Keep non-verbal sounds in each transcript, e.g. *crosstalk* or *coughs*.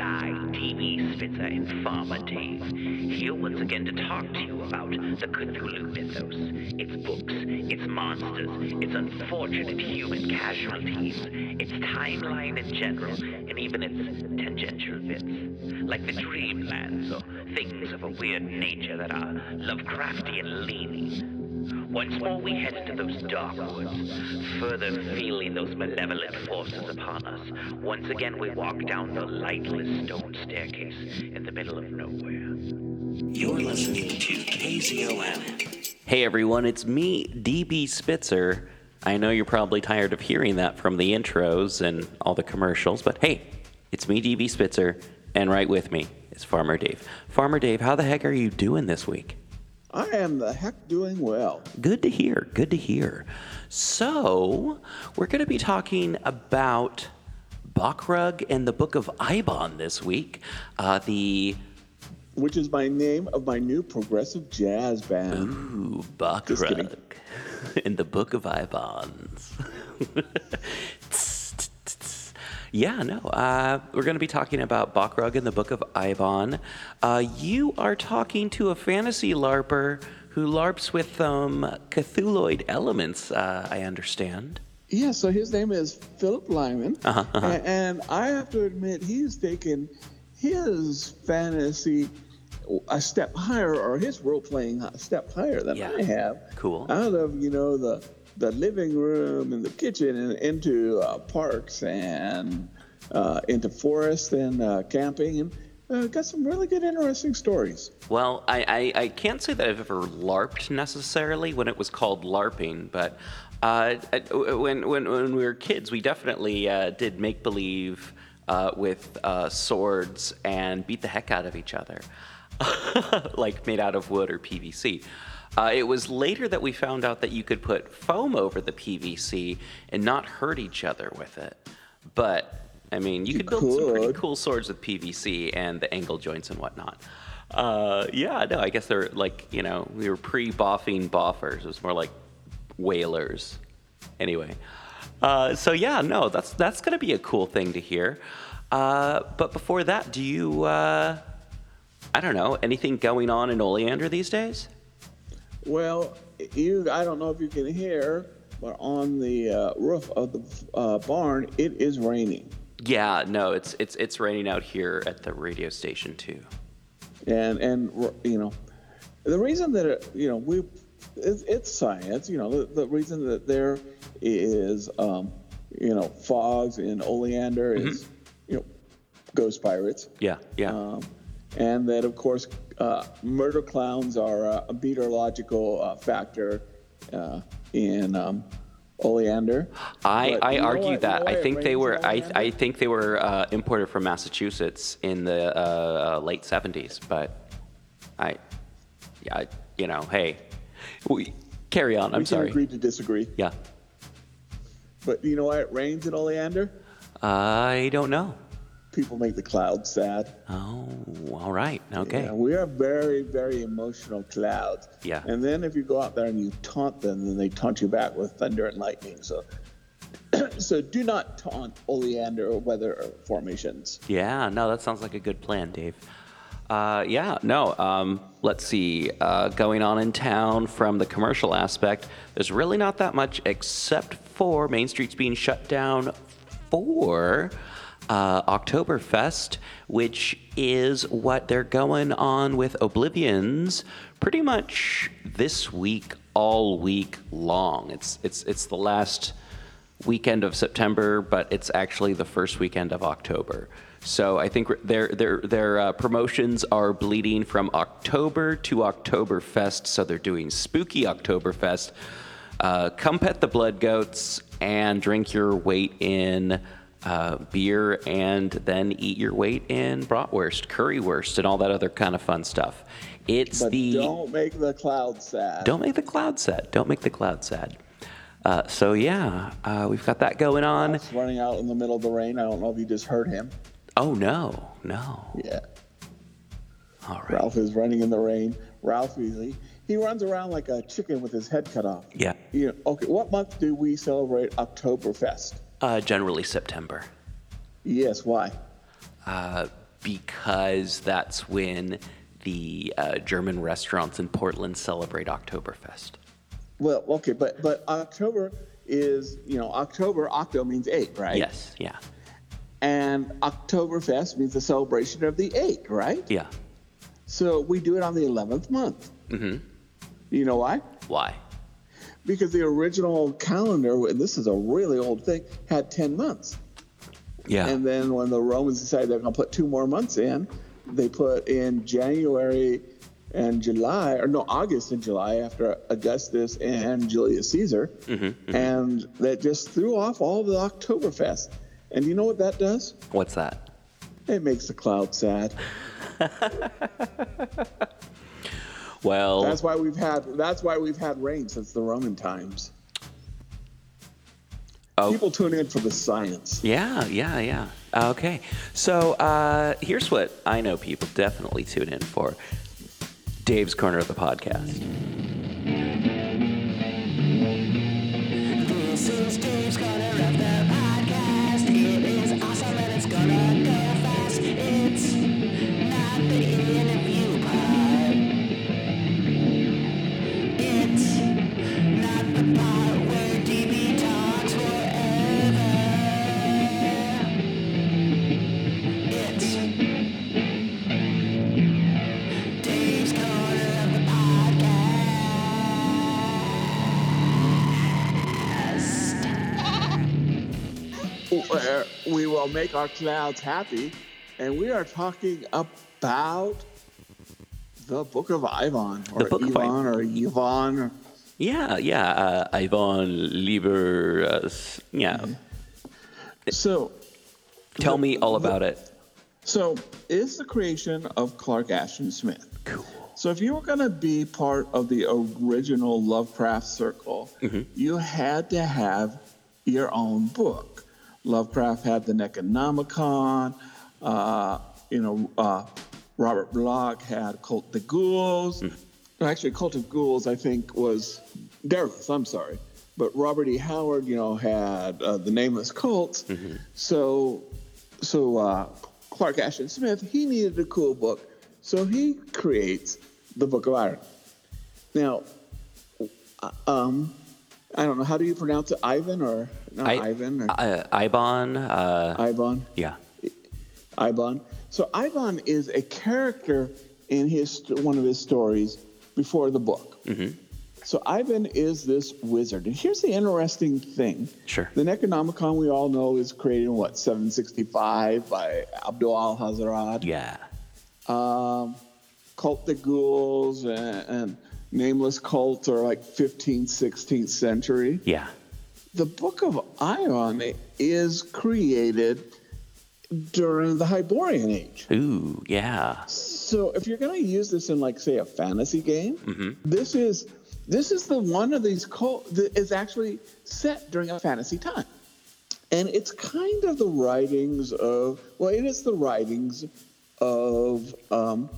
I, DB Spitzer and Farmer Dave, here once again to talk to you about the Cthulhu mythos, its books, its monsters, its unfortunate human casualties, its timeline in general, and even its tangential bits, like the dreamlands or things of a weird nature that are Lovecraftian leaning. Once more we head into those dark woods, further feeling those malevolent forces upon us. Once again we walk down the lightless stone staircase in the middle of nowhere. You're listening to KZOM. Hey everyone, it's me, DB Spitzer. I know you're probably tired of hearing that from the intros and all the commercials, but hey, it's me, DB Spitzer, and right with me is Farmer Dave. Farmer Dave, how the heck are you doing this week? I am the heck doing well. Good to hear. Good to hear. So, we're going to be talking about Bokrug and the Book of Eibon this week. Uh, the Which is my name of my new progressive jazz band. Ooh, kidding. *laughs* And the Book of Eibons. *laughs* yeah, no. Uh, we're going to be talking about Bokrug in the Book of Eibon. Uh, you are talking to a fantasy LARPer who LARPs with um, Cthulhuoid elements, uh, I understand. Yeah, so his name is Philip Lyman. Uh-huh, uh-huh. a- And I have to admit, he's taken his fantasy a step higher, or his role playing a step higher than Yeah. I have. Cool. Out of, you know, the the living room and the kitchen and into uh, parks and uh, into forests and uh, camping, and uh, got some really good, interesting stories. Well, I, I, I can't say that I've ever LARPed necessarily when it was called LARPing, but uh, when, when, when we were kids, we definitely uh, did make believe uh, with uh, swords and beat the heck out of each other, *laughs* like made out of wood or PVC. Uh, it was later that we found out that you could put foam over the PVC and not hurt each other with it. But I mean, you, You could build some pretty cool swords with PVC and the angle joints and whatnot. Uh, yeah, no, I guess they're like you know we were pre-boffing boffers. It was more like whalers. Anyway, uh, so yeah, no, that's that's gonna be a cool thing to hear. Uh, but before that, do you? Uh, I don't know anything going on in Oleander these days? Well, you, I don't know if you can hear, but on the uh, roof of the uh, barn, it is raining. Yeah, no, it's it's it's raining out here at the radio station too. and and you know the reason that it, you know we it's, it's science you know the, the reason that there is um, you know fogs in oleander is you know ghost pirates Yeah, yeah. um, and that of course uh, murder clowns are a, a meteorological uh, factor uh, in um, oleander I, But I argue that I think they were I, I think they were uh, imported from Massachusetts in the uh, late seventies, but I yeah you know hey we, carry on. I'm we sorry. agree to disagree Yeah, but you know why it rains in oleander I don't know. People make the clouds sad Oh, all right, okay. Yeah, we are very, very emotional clouds. Yeah. And then if you go out there and you taunt them, then they taunt you back with thunder and lightning. So, *clears throat* so do not taunt oleander weather formations. Yeah, no, that sounds like a good plan, Dave. Uh, yeah, no. Um, let's see. Uh, going on in town from the commercial aspect, there's really not that much except for Main Street's being shut down for uh, Oktoberfest, which is what they're going on with Oblivions pretty much this week, all week long. It's it's it's the last weekend of September, but it's actually the first weekend of October. So I think their their their uh, promotions are bleeding from October to Oktoberfest. So they're doing spooky Oktoberfest. Uh, come pet the blood goats and drink your weight in uh, beer, and then eat your weight in bratwurst, currywurst, and all that other kind of fun stuff. It's But the don't make the clouds sad. don't make the cloud sad. Don't make the cloud sad. Uh, so yeah, uh, we've got that going on. Ralph's running out in the middle of the rain. I don't know if you just heard him. Oh no, no. Yeah. All right. Ralph is running in the rain. Ralph usually he runs around like a chicken with his head cut off. Yeah. You know, okay, what month do we celebrate Oktoberfest? Uh, generally September, Yes, why? uh, because that's when the uh, German restaurants in Portland celebrate Oktoberfest. Well, okay, but but October is you know October octo means eight, right? Yes. Yeah. And Oktoberfest means the celebration of the eight, right? Yeah. So we do it on the eleventh month. Mm-hmm. You know why? Why? Because the original calendar, and this is a really old thing, had ten months. Yeah. And then when the Romans decided they're going to put two more months in, they put in January and July, or no, August and July after Augustus and Julius Caesar. Mm-hmm, And that just threw off all the Oktoberfest. And you know what that does? What's that? It makes the cloud sad. *laughs* Well, That's why we've had that's why we've had rain since the Roman times. oh, People tune in for the science. Yeah, yeah, yeah. Okay. So uh, here's what I know people definitely tune in for Dave's Corner of the Podcast. This is Dave's Corner of the will make our clouds happy. And we are talking about the Book of Ivan, or Ivan, or Yvonne. Or, Yeah, yeah. Uh, Ivan Lieber. Uh, yeah. so, Tell me all about it. so it's the creation of Clark Ashton Smith. Cool. So if you were going to be part of the original Lovecraft circle, you had to have your own book. Lovecraft had the Necronomicon. Uh, you know, uh, Robert Bloch had Cult de Ghouls. No, Actually, Cult of Ghouls, I think, was Derleth. I'm sorry, but Robert E. Howard, you know, had uh, the Nameless Cults. So, so uh, Clark Ashton Smith, he needed a cool book, so he creates the Book of Iron. Now, uh, um, I don't know how do you pronounce it, Ivan or not I- Ivan or Uh, Ivan. Uh, Ivan? yeah. Ivan. So Ivan is a character in his one of his stories before the book. Mm-hmm. So Ivan is this wizard, and here's the interesting thing. Sure. The Necronomicon we all know is created in what 765 by Abdul Alhazred. Yeah. Um, Cult the Ghouls and, and Nameless Cult are like 15th, 16th century Yeah. the Book of Eibon is created during the Hyborian Age. Ooh, yeah. So if you're going to use this in, like, say, a fantasy game, this is this is the one of these cult that is actually set during a fantasy time, and it's kind of the writings of well, it is the writings of um,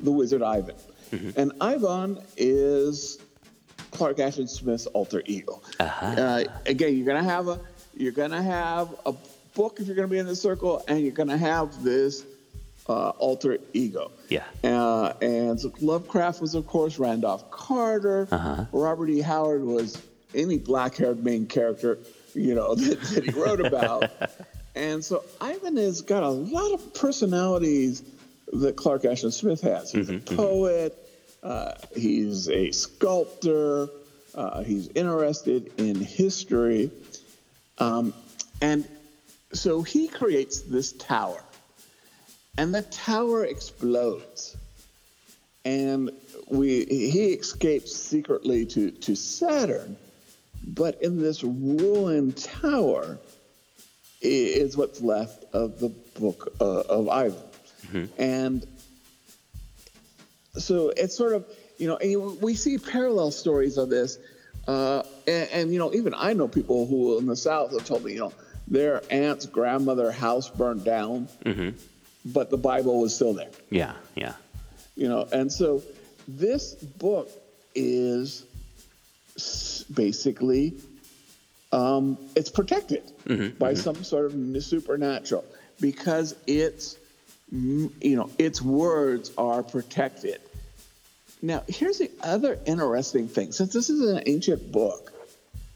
the wizard Ivan, and Ivan is Clark Ashton Smith's alter ego. Uh, again, you're gonna have a you're gonna have a book if you're gonna be in the circle, and you're gonna have this uh, alter ego. Yeah. Uh, and so Lovecraft was, of course, Randolph Carter. Uh-huh. Robert E. Howard was any black-haired main character, you know, *laughs* that, that he wrote about. *laughs* and so Ivan has got a lot of personalities that Clark Ashton Smith has. He's a poet. Uh, he's a sculptor. Uh, he's interested in history. Um, and so he creates this tower. And the tower explodes. And we he escapes secretly to, to Saturn. But in this ruined tower is what's left of the book uh, of Ivan. And so it's sort of you know and we see parallel stories of this uh, and, and you know even i know people who in the south have told me you know their aunt's grandmother house burned down but the bible was still there Yeah. Yeah. you know and so this book is basically um, it's protected by some sort of supernatural because it's you know its words are protected. Now here's the other interesting thing. Since this is an ancient book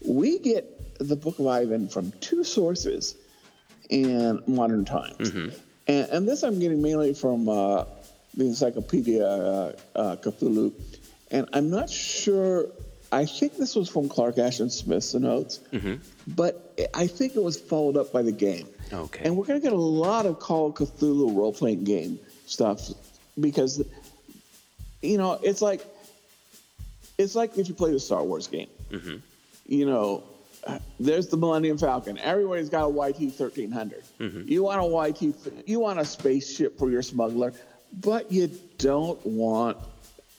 we get the book of ivan from two sources in modern times. And, and this i'm getting mainly from uh, the encyclopedia uh, uh, cthulhu. And i'm not sure i think this was from clark ashton smith's notes but i think it was followed up by the game Okay. and we're going to get a lot of call of cthulhu role-playing game stuff because you know it's like it's like if you play the star wars game mm-hmm. you know, there's the Millennium Falcon. Everybody's got a YT 1300. Mm-hmm. You want a YT, you want a spaceship for your smuggler, but you don't want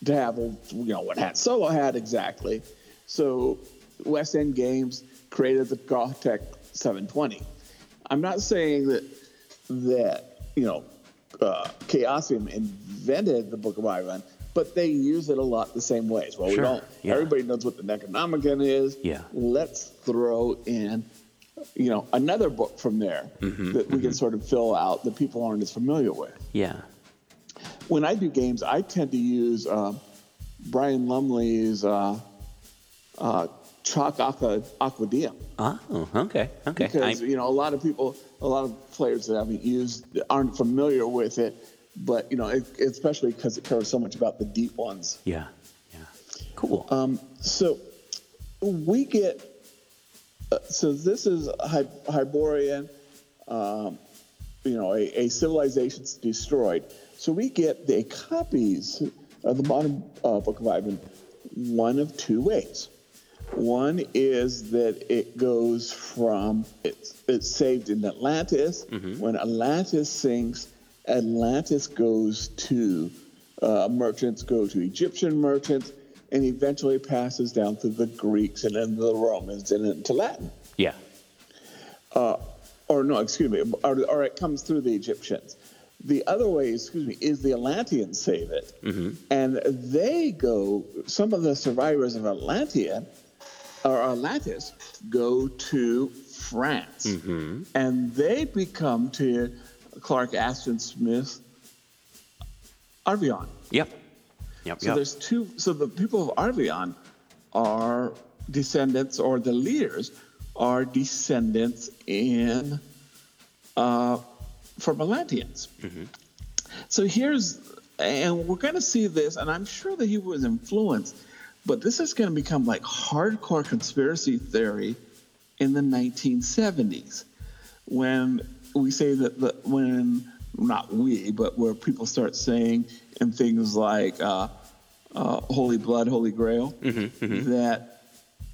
to have, a, you know, what Han Solo had exactly. So West End Games created the Ghtroc 720. I'm not saying that that you know uh, Chaosium invented the Book of Ivan, but they use it a lot the same ways. Well, Sure, we don't. yeah. Everybody knows what the Necronomicon is. Yeah. Let's throw in, you know, another book from there Mm-hmm, that we can sort of fill out that people aren't as familiar with. Yeah. When I do games, I tend to use uh, Brian Lumley's uh, uh, Chalk Aqua, Aquadium. Oh, okay. Okay. because I- you know a lot of people, a lot of players that haven't used aren't familiar with it. But you know, it, especially because it covers so much about the deep ones. yeah. Yeah. Cool. Um, so we get. Uh, so this is Hy- Hyborian, um, you know, a, a civilization's destroyed. So we get the copies of the modern uh, Book of Ivan one of two ways. One is that it goes from it's, it's saved in Atlantis. Mm-hmm. When Atlantis sinks, Atlantis goes to uh, merchants, go to Egyptian merchants, and eventually passes down through the Greeks and then the Romans and into Latin Yeah. Uh, or no, excuse me, or, or it comes through the Egyptians. The other way, excuse me, is the Atlanteans save it, mm-hmm. and they go. Some of the survivors of Atlantia or Atlantis go to France, and they become to Clark Ashton Smith Averoigne. Yep. Yep. So yep. there's two. So the people of Averoigne are descendants, or the leaders are descendants in uh, from Atlanteans. So here's, and we're going to see this, and I'm sure that he was influenced, but this is going to become like hardcore conspiracy theory in the 1970s when we say that the, when not we, but where people start saying in things like uh, uh, "Holy Blood, Holy Grail," that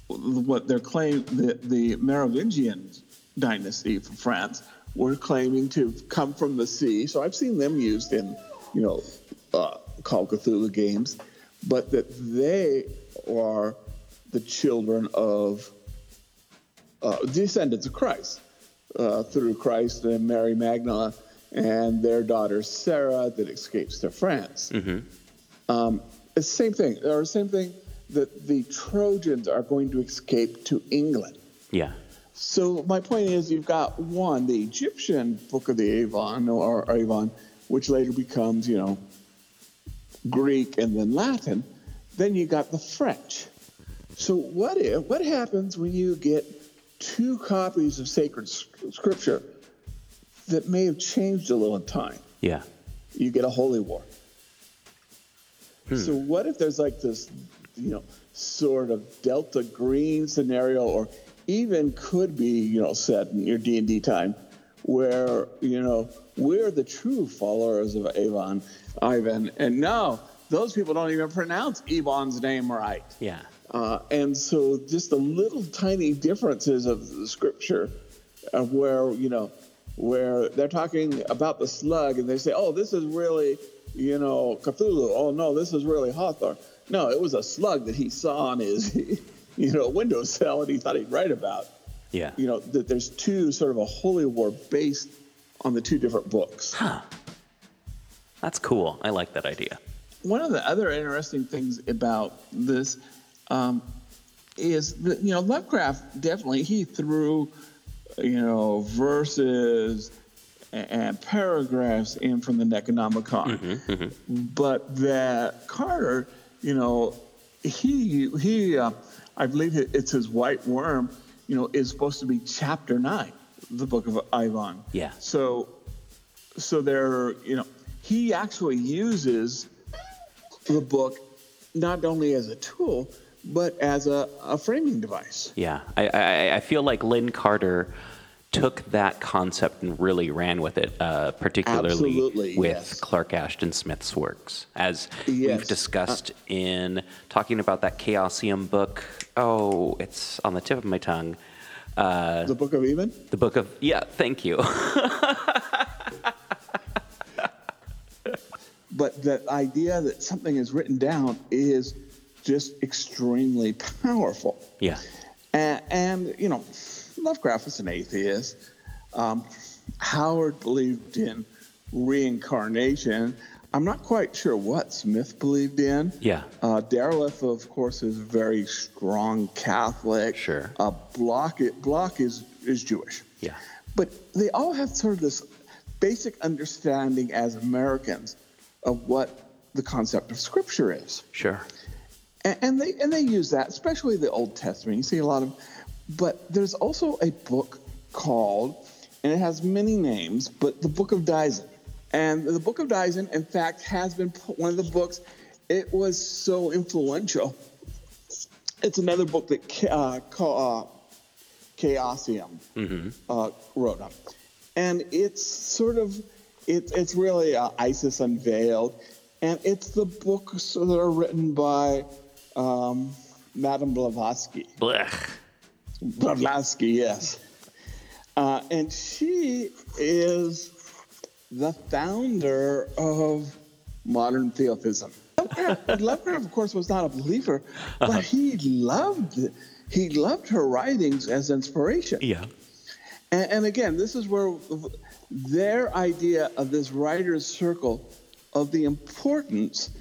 what they're claiming the the Merovingian dynasty from France were claiming to come from the sea. So I've seen them used in, you know, uh, Call of Cthulhu games, but that they are the children of uh, descendants of Christ uh, through Christ and Mary Magdalene and their daughter Sarah that escapes to France. Um, it's the same thing. Or the same thing that the Trojans are going to escape to England. yeah. So my point is, you've got one, the Egyptian Book of the Avon or Avon, which later becomes, you know, Greek and then Latin. Then you got the French. So what if what happens when you get two copies of sacred scripture that may have changed a little in time? Yeah. you get a holy war. Hmm. So what if there's like this, you know, sort of Delta Green scenario, or even could be, you know, set in your D and D time, where you know we're the true followers of Avon, Ivan, and no, those people don't even pronounce Evon's name right. Yeah. Uh, and so just the little tiny differences of the scripture of where, you know, where they're talking about the slug and they say, oh, this is really, you know, Cthulhu. Oh, no, this is really Hawthorne. No, it was a slug that he saw on his, *laughs* you know, windowsill and he thought he'd write about. Yeah. You know, that there's two sort of a holy war based on the two different books. Huh. That's cool. I like that idea. One of the other interesting things about this um, is that you know Lovecraft definitely he threw you know verses and, and paragraphs in from the Necronomicon, but that Carter, you know, he he uh, I believe it's his White Worm, you know, is supposed to be chapter nine, the Book of Ivan. Yeah. So so there, you know, he actually uses the book not only as a tool but as a, a framing device. Yeah, I, I, I feel like Lin Carter took that concept and really ran with it, uh, particularly Absolutely, with yes. Clark Ashton Smith's works, as Yes. we've discussed in talking about that Chaosium book. Oh, it's on the tip of my tongue. Uh, the Book of Even. the book of yeah, thank you. *laughs* But that idea that something is written down is just extremely powerful. yeah, And, and you know, Lovecraft was an atheist. Um, Howard believed in reincarnation. I'm not quite sure what Smith believed in. Yeah. Uh, Derleth, of course, is a very strong Catholic. Sure. Uh, Bloch, Bloch is, is Jewish. yeah, But they all have sort of this basic understanding as Americans of what the concept of Scripture is. sure. And, and they and they use that, especially the Old Testament. You see a lot of, but there's also a book called, and it has many names, but the Book of Dzyan. And the Book of Dzyan, in fact, has been one of the books. It was so influential. It's another book that uh, called uh, Chaosium uh, wrote on. and it's sort of it, it's really uh, Isis unveiled, and it's the books that are written by um, Madame Blavatsky. Blech. Blavatsky, yes. Uh, and she is the founder of modern theosophism. *laughs* Lovecraft, of course, was not a believer, but he loved he loved her writings as inspiration. Yeah. And, and again, this is where their idea of this writer's circle of the importance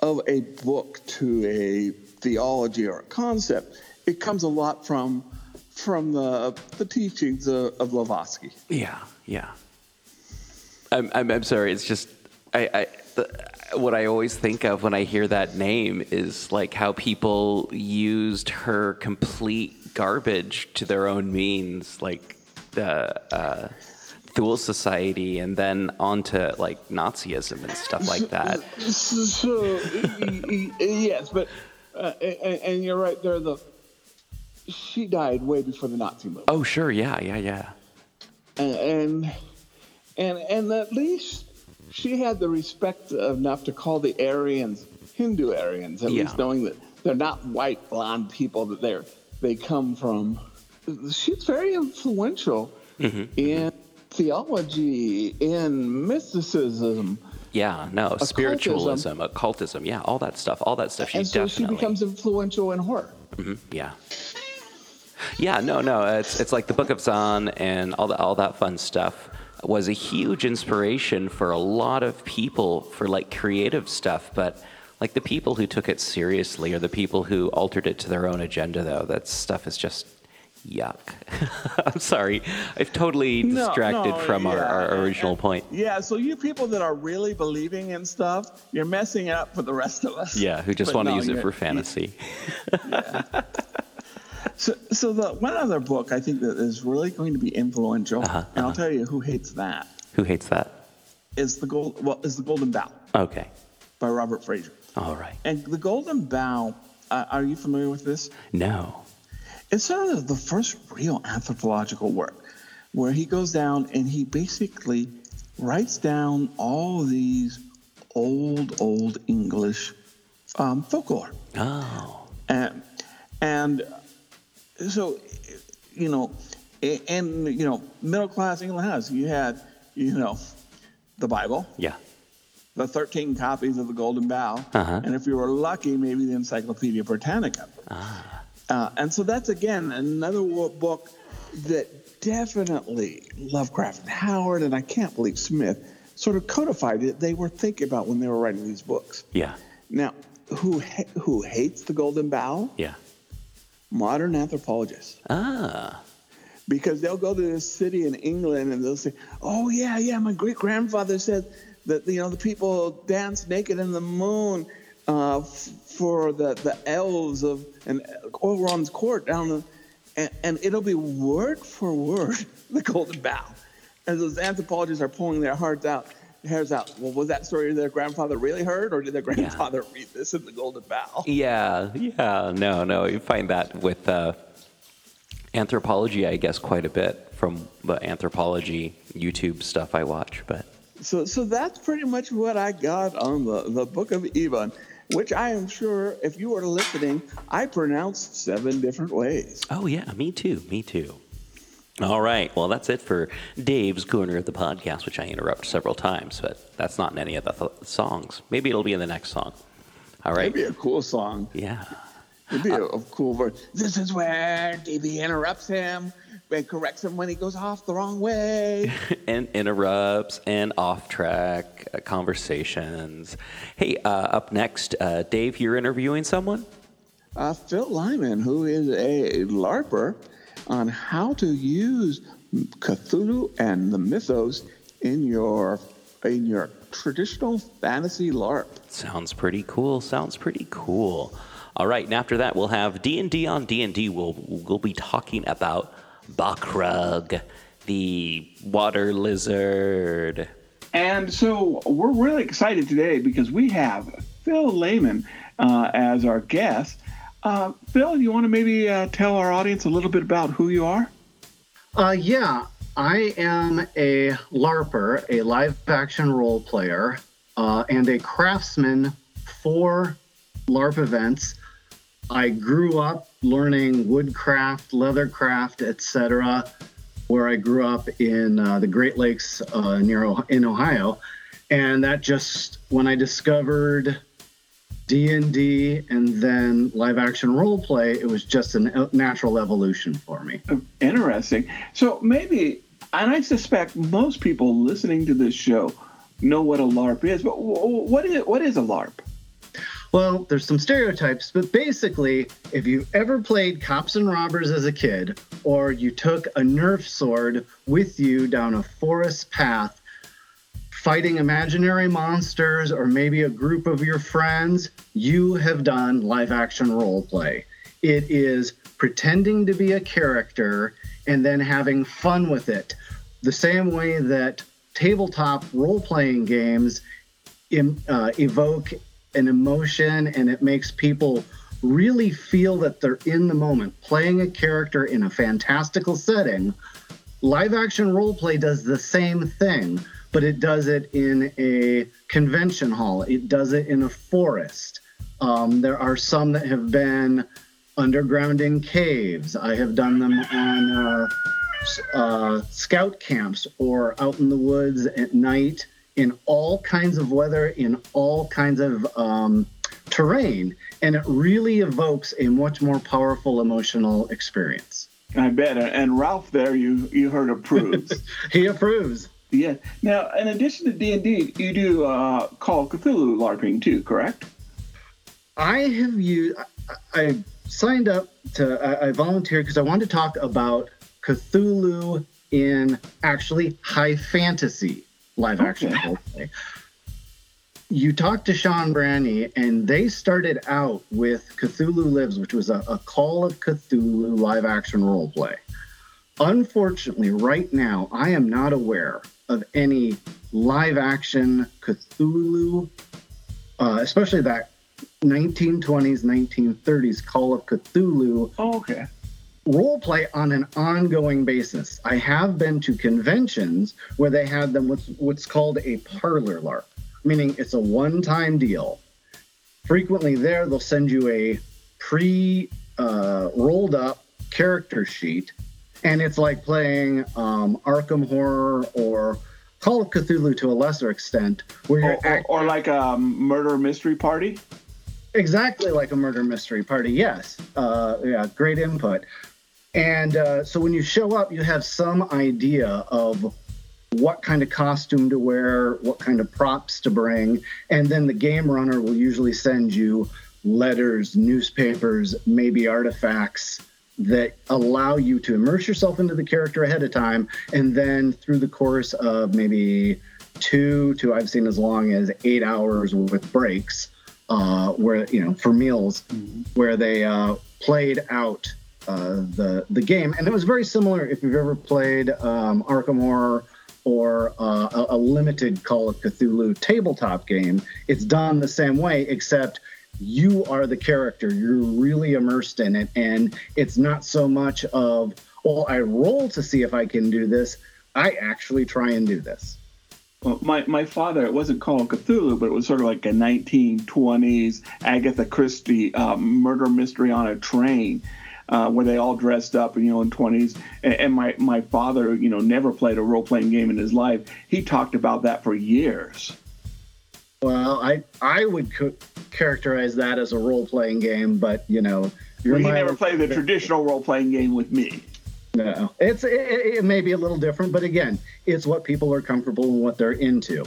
of a book to a theology or a concept, it comes a lot from from the the teachings of, of. Yeah, yeah. I'm, I'm, I'm sorry. It's just I, I the, what I always think of when I hear that name is like how people used her complete garbage to their own means, like the uh, Thule Society, and then onto like Nazism and stuff like that. So, y- yes, but uh, and, and you're right there. The she died way before the Nazi movement. Oh, sure. Yeah, yeah, yeah. and and and at least she had the respect enough to call the Aryans Hindu Aryans, at Yeah. least knowing that they're not white blonde people that they're they come from. She's very influential in theology, in mysticism, Yeah, no, spiritualism, occultism, yeah, all that stuff, all that stuff. She and so she definitely, becomes influential in horror. Mm-hmm, yeah, yeah, no, no, it's it's like the Book of Zon and all that all that fun stuff was a huge inspiration for a lot of people for like creative stuff, but like the people who took it seriously or the people who altered it to their own agenda, though, that stuff is just yuck. *laughs* I'm sorry, I've totally distracted no, from our, yeah, our and- original and- point. Yeah, so you people that are really believing in stuff, you're messing it up for the rest of us. Yeah, who just But want to no, use it for fantasy. *laughs* So, so the one other book I think that is really going to be influential, Uh-huh, and I'll tell you who hates that Who hates that? is the gold. Well, is the Golden Bough Okay, by Robert Frazer. all right. And the Golden Bough, uh, are you familiar with this? No. It's sort of the first real anthropological work where he goes down and he basically writes down all these old, old English um, folklore. Oh. and and so you know and you know middle class england has you had you know the bible Yeah. the 13 copies of the golden bough Uh-huh. and if you were lucky maybe the encyclopedia britannica uh, and so that's again another book that definitely lovecraft and howard and i can't believe smith sort of codified it they were thinking about when they were writing these books Yeah. now who ha- who hates the golden bough Yeah. modern anthropologists Ah. because they'll go to this city in England and they'll say, "Oh yeah, yeah, my great grandfather said that you know the people dance naked in the moon uh, f- for the the elves of and Elrond's court down the." And, and it'll be word for word *laughs* the Golden Bough, and those anthropologists are pulling their hearts out, hairs out. Well, was that story their grandfather really heard, or did their grandfather *laughs* read this in the Golden Bough? Yeah. Yeah. No, no. You find that with uh, anthropology, I guess, quite a bit from the anthropology YouTube stuff I watch. But So, so that's pretty much what I got on the, the Book of Evan, which I am sure if you were listening, I pronounced seven different ways. oh yeah, me too. Me too. All right. Well, that's it for Dave's corner of the podcast, which I interrupt several times, but that's not in any of the th- songs. Maybe it'll be in the next song. All right. It'd be a cool song. Yeah. It'd be a, a cool verse. This is where DB interrupts him and corrects him when he goes off the wrong way. *laughs* and interrupts and off track uh, conversations. Hey, uh, up next, uh, Dave, you're interviewing someone? Uh, Phil Lyman, who is a LARPer, on how to use Cthulhu and the mythos in your in your traditional fantasy LARP. Sounds pretty cool. Sounds pretty cool. All right, and after that, we'll have D and D on D and D. We'll we'll be talking about Bokrug, the water lizard. And so we're really excited today because we have Phil Lehman uh, as our guest. Uh, Phil, you want to maybe uh, tell our audience a little bit about who you are? Uh, yeah, I am a LARPer, a live action role player, uh, and a craftsman for LARP events. I grew up learning woodcraft, leathercraft, etc., where I grew up in uh, the Great Lakes uh, near o- in Ohio, and that just when I discovered D and D and then live action role play, it was just a natural evolution for me. Interesting. So maybe, and I suspect most people listening to this show know what a LARP is, but wh- wh- what is what is a LARP? Well, there's some stereotypes, but basically, if you ever played cops and robbers as a kid, or you took a Nerf sword with you down a forest path, fighting imaginary monsters, or maybe a group of your friends, you have done live action role play. It is pretending to be a character and then having fun with it. The same way that tabletop role playing games uh, evoke an emotion and it makes people really feel that they're in the moment. Playing a character in a fantastical setting live action role play does the same thing but it does it in a convention hall. It does it in a forest. Um, there are some that have been underground in caves. I have done them on uh, uh, scout camps or out in the woods at night in all kinds of weather, in all kinds of um, terrain, and it really evokes a much more powerful emotional experience. I bet. And Ralph, there you you heard approves. *laughs* He approves. yeah. Now, in addition to D and D, you do uh, Call of Cthulhu LARPing too, correct? I have used. I, I signed up to. I, I volunteered because I wanted to talk about Cthulhu in actually high fantasy live action Okay. You talked to Sean Branney, and they started out with Cthulhu Lives, which was a, a Call of Cthulhu live action roleplay. Unfortunately, right now, I am not aware of any live action Cthulhu, uh, especially that 1920s, 1930s Call of Cthulhu Oh, okay. Role play on an ongoing basis. I have been to conventions where they had them what's what's called a parlor LARP, meaning it's a one-time deal. Frequently, there they'll send you a pre uh, rolled up character sheet, and it's like playing um, Arkham Horror or Call of Cthulhu to a lesser extent, where you're or, act- or like a murder mystery party. exactly like a murder mystery party. Yes, uh, yeah, great input. And uh, so when you show up, you have some idea of what kind of costume to wear, what kind of props to bring, and then the game runner will usually send you letters, newspapers, maybe artifacts that allow you to immerse yourself into the character ahead of time, and then through the course of maybe two to I've seen as long as eight hours with breaks, uh, where you know for meals, where they uh, played out uh, the the game, and it was very similar. If you've ever played um, Arkham Horror or uh, a, a limited Call of Cthulhu tabletop game, it's done the same way, except you are the character. You're really immersed in it, and it's not so much of well, I roll to see if I can do this. I actually try and do this. Well, my, my father, it wasn't called Cthulhu, but it was sort of like a 1920s Agatha Christie uh, murder mystery on a train. Uh, where they all dressed up, you know, in 20s. And, and my, my father, you know, never played a role playing game in his life. He talked about that for years. Well, I I would co- characterize that as a role playing game, but you know, he mileage- never played the *laughs* traditional role playing game with me. No, it's it, it it may be a little different, but again, it's what people are comfortable and what they're into.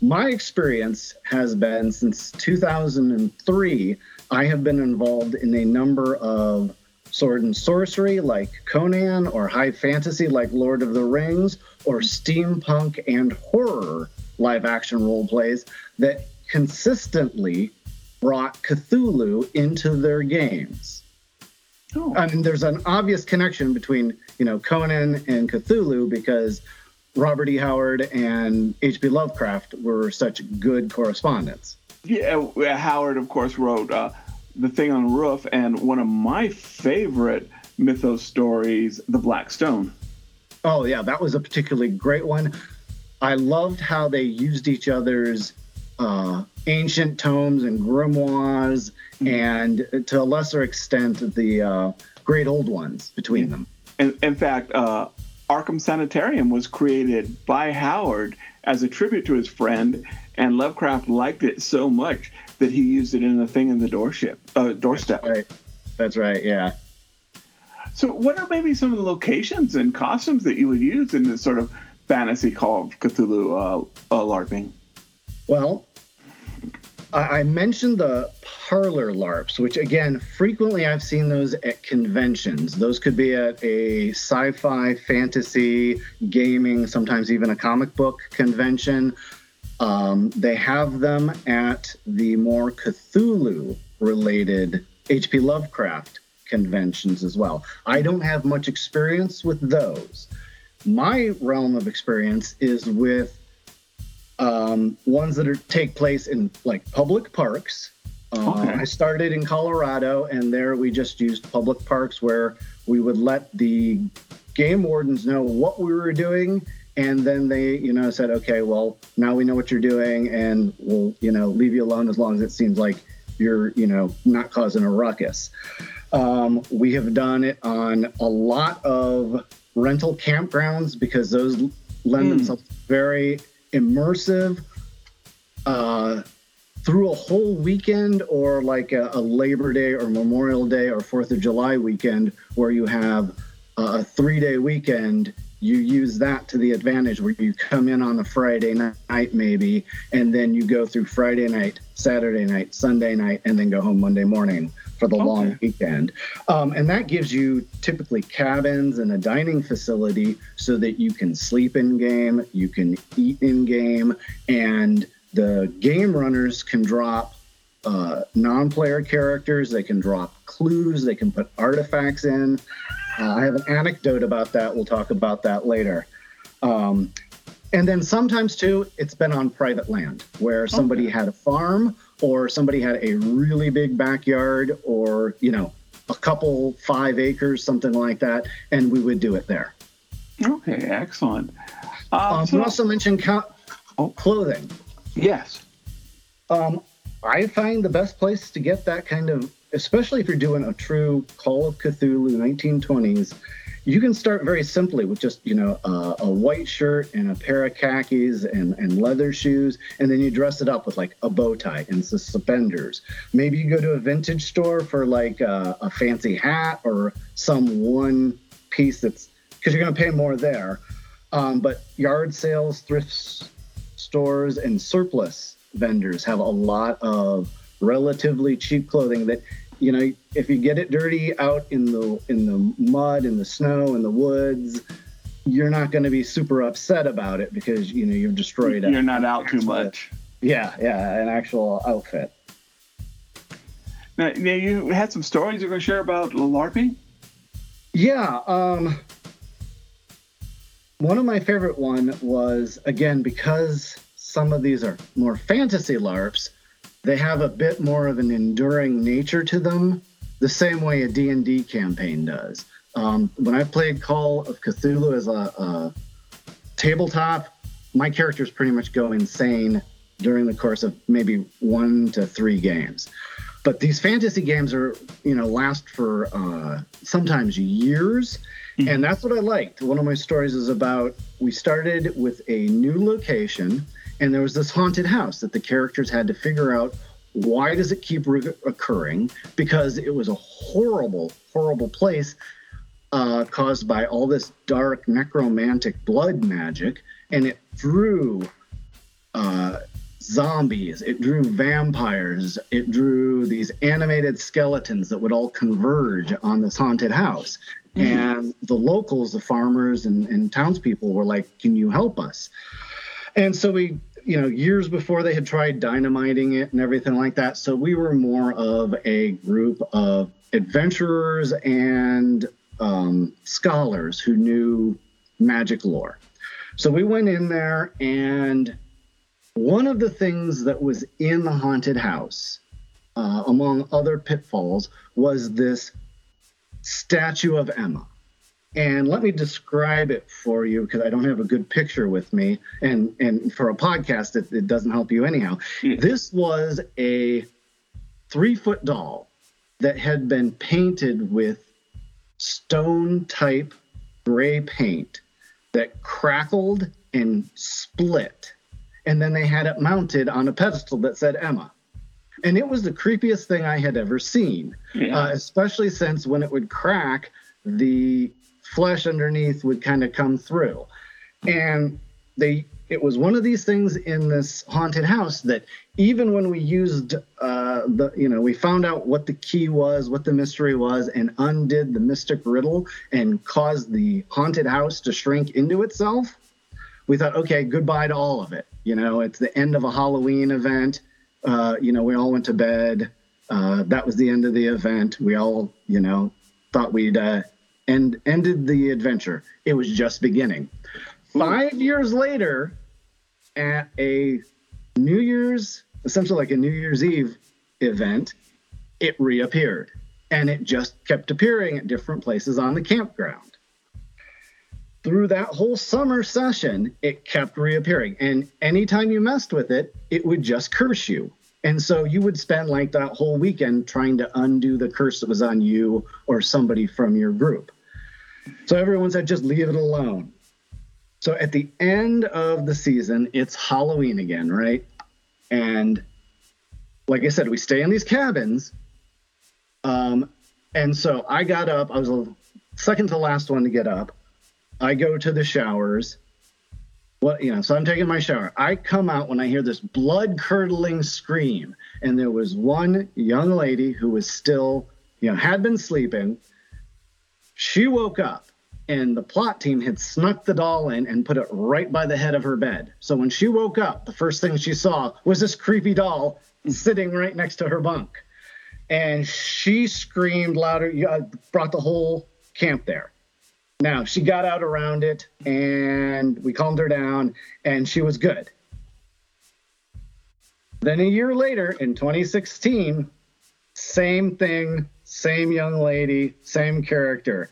My experience has been since 2003. I have been involved in a number of sword and sorcery like Conan, or high fantasy like Lord of the Rings, or steampunk and horror live action role plays that consistently brought Cthulhu into their games. Oh. I mean, there's an obvious connection between you know Conan and Cthulhu because Robert E. Howard and H.P. Lovecraft were such good correspondents. Yeah, uh, Howard, of course, wrote uh, The Thing on the Roof, and one of my favorite mythos stories, The Black Stone. Oh yeah, that was a particularly great one. I loved how they used each other's uh, ancient tomes and grimoires, and to a lesser extent, the uh, great old ones between them. In, in fact, uh, Arkham Sanitarium was created by Howard as a tribute to his friend, and Lovecraft liked it so much that he used it in the thing in the doorstep. Uh, doorstep. Right. That's right. Yeah. So, what are maybe some of the locations and costumes that you would use in this sort of fantasy Call of Cthulhu uh, uh, LARPing? Well, I I mentioned the parlor LARPs, which again, frequently I've seen those at conventions. Those could be at a sci fi, fantasy, gaming, sometimes even a comic book convention. Um, they have them at the more Cthulhu related H.P. Lovecraft conventions as well. I don't have much experience with those. My realm of experience is with um, ones that are, take place in like public parks. Uh, Okay. I started in Colorado, and there we just used public parks where we would let the game wardens know what we were doing, and then they, you know, said, "Okay, well, now we know what you're doing, and we'll, you know, leave you alone as long as it seems like you're, you know, not causing a ruckus." Um, we have done it on a lot of rental campgrounds because those lend themselves very immersive uh, through a whole weekend or like a, a Labor Day or Memorial Day or Fourth of July weekend where you have a three day weekend. You use that to the advantage where you come in on a Friday night, maybe, and then you go through Friday night, Saturday night, Sunday night, and then go home Monday morning for the long weekend. Um, and that gives you typically cabins and a dining facility so that you can sleep in game, you can eat in game, and the game runners can drop uh, non player characters, they can drop clues, they can put artifacts in. Uh, I have an anecdote about that. We'll talk about that later. Um, and then sometimes too, it's been on private land where somebody had a farm or somebody had a really big backyard or, you know, a couple five acres, something like that, and we would do it there. Okay, excellent. Uh, Um, so- we also mentioned co- Oh. clothing. yes. Um, I find the best place to get that kind of, especially if you're doing a true Call of Cthulhu 1920s, you can start very simply with just, you know, uh, a white shirt and a pair of khakis and, and leather shoes, and then you dress it up with like a bow tie and some suspenders. Maybe you go to a vintage store for like uh, a fancy hat or some one piece that's, because you're going to pay more there. Um, but yard sales, thrift stores, and surplus vendors have a lot of relatively cheap clothing that you know if you get it dirty out in the in the mud in the snow in the woods you're not going to be super upset about it because you know you've destroyed it. You're not out too much. yeah yeah an actual outfit Now, now you had some stories you're going to share about LARPing? Yeah, um one of my favorite one was again because some of these are more fantasy LARPs, they have a bit more of an enduring nature to them, the same way a D&D campaign does. Um, when I played Call of Cthulhu as a, a tabletop, my characters pretty much go insane during the course of maybe one to three games. But these fantasy games are, you know, last for uh, sometimes years. And that's what I liked. One of my stories is about we started with a new location, and there was this haunted house that the characters had to figure out why does it keep re- occurring? Because it was a horrible, horrible place uh, caused by all this dark necromantic blood magic, and it drew uh, zombies, it drew vampires, it drew these animated skeletons that would all converge on this haunted house. And the locals, the farmers and, and townspeople were like, Can you help us? And so we, you know, years before they had tried dynamiting it and everything like that. So we were more of a group of adventurers and um, scholars who knew magic lore. So we went in there, and one of the things that was in the haunted house, uh, among other pitfalls, was this statue of Emma. And let me describe it for you because I don't have a good picture with me. And and for a podcast, it, it doesn't help you anyhow. Yeah. This was a three foot doll that had been painted with stone type gray paint that crackled and split. And then they had it mounted on a pedestal that said Emma. And it was the creepiest thing I had ever seen, Yeah. uh, especially since when it would crack, the flesh underneath would kind of come through. And they it was one of these things in this haunted house that even when we used uh, the you know we found out what the key was what the mystery was and undid the mystic riddle and caused the haunted house to shrink into itself we thought okay goodbye to all of it. You know it's the end of a halloween event. Uh, you know we all went to bed. Uh, that was the end of the event. We all you know thought we'd end ended the adventure. It was just beginning. Five years later at a new year's essentially like a new year's eve event it reappeared. And it just kept appearing at different places on the campground. Through that whole summer session it kept reappearing. And anytime you messed with it it would just curse you. And so you would spend like that whole weekend trying to undo the curse that was on you or somebody from your group so everyone said just leave it alone so at the end of the season, it's Halloween again, right? And like I said, we stay in these cabins. Um, and so I got up. I was the second to last one to get up. I go to the showers. What you know, so I'm taking my shower. I come out when I hear this blood curdling scream, and there was one young lady who was still, you know, had been sleeping. She woke up and the plot team had snuck the doll in and put it right by the head of her bed. So when she woke up, the first thing she saw was this creepy doll sitting right next to her bunk. And she screamed louder, uh, brought the whole camp there. Now, she got out around it and we calmed her down and she was good. Then a year later in 2016, same thing, same young lady, same character.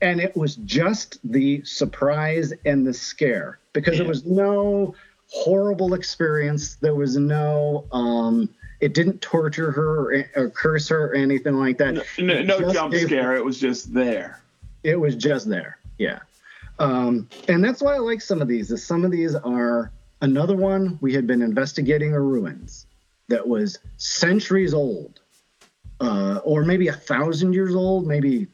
And it was just the surprise and the scare because there was no horrible experience. There was no um it didn't torture her or, or curse her or anything like that. No, no, no jump scare. It was just there. it was just there. Yeah. Um and that's why i like some of these is some of these are another one we had been investigating a ruins that was centuries old uh or maybe a thousand years old maybe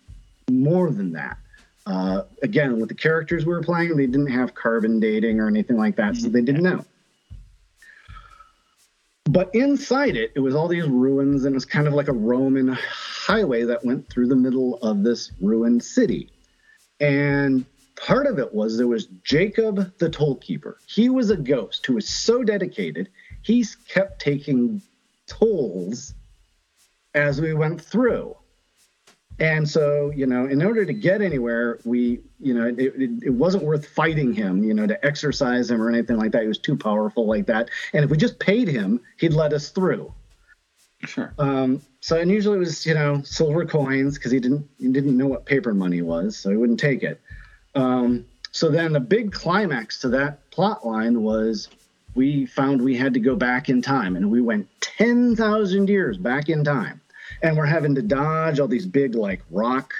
more than that uh again with the characters we were playing they didn't have carbon dating or anything like that so they didn't know but inside it, it was all these ruins, and it was kind of like a Roman highway that went through the middle of this ruined city. And part of it was there was Jacob the tollkeeper. He was a ghost who was so dedicated, he kept taking tolls as we went through. And so, you know, in order to get anywhere, we, you know, it, it, it wasn't worth fighting him, you know, to exercise him or anything like that. He was too powerful like that. And if we just paid him, he'd let us through. Sure. Um, so and usually it was you know silver coins because he didn't he didn't know what paper money was, so he wouldn't take it. Um, so then the big climax to that plot line was we found we had to go back in time, and we went ten thousand years back in time, and we're having to dodge all these big like rock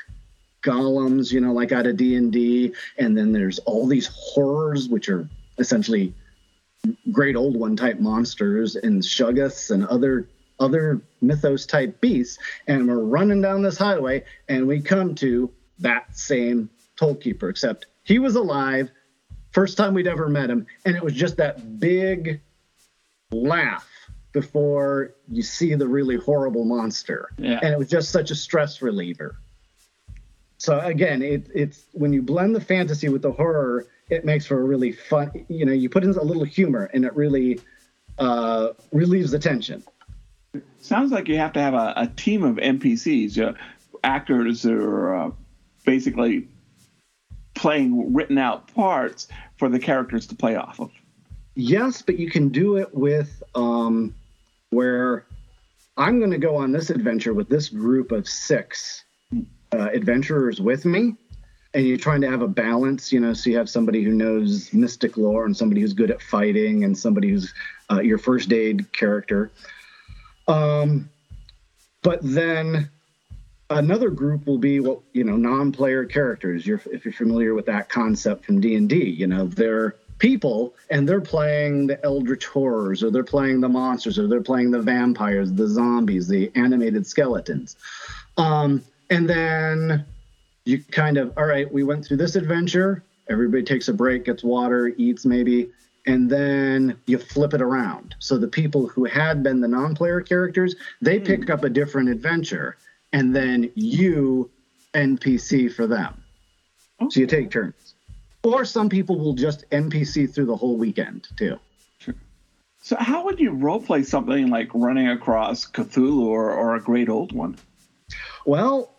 golems, you know, like out of D and D, and then there's all these horrors which are essentially great old one type monsters and shoggoths and other other mythos type beasts. And we're running down this highway and we come to that same toll keeper except he was alive first time we'd ever met him and it was just that big laugh before you see the really horrible monster. Yeah. and it was just such a stress reliever. So again it, it's when you blend the fantasy with the horror it makes for a really fun you know you put in a little humor and it really uh, relieves the tension. Sounds like you have to have a, a team of NPCs, uh, actors who are uh, basically playing written out parts for the characters to play off of. Yes, but you can do it with um, where I'm going to go on this adventure with this group of six uh, adventurers with me. and you're trying to have a balance, you know, so you have somebody who knows mystic lore and somebody who's good at fighting and somebody who's uh, your first aid character. Um, but then another group will be what you know non-player characters. You're if you're familiar with that concept from D and D, you know they're people and they're playing the eldritch horrors or they're playing the monsters or they're playing the vampires, the zombies, the animated skeletons. Um, and then you kind of all right, we went through this adventure. Everybody takes a break, gets water, eats maybe, and then you flip it around. So the people who had been the non-player characters, they pick up a different adventure, and then you NPC for them. So you take turns. Or some people will just NPC through the whole weekend too. So how would you roleplay something like running across Cthulhu or, or a great old one? Well,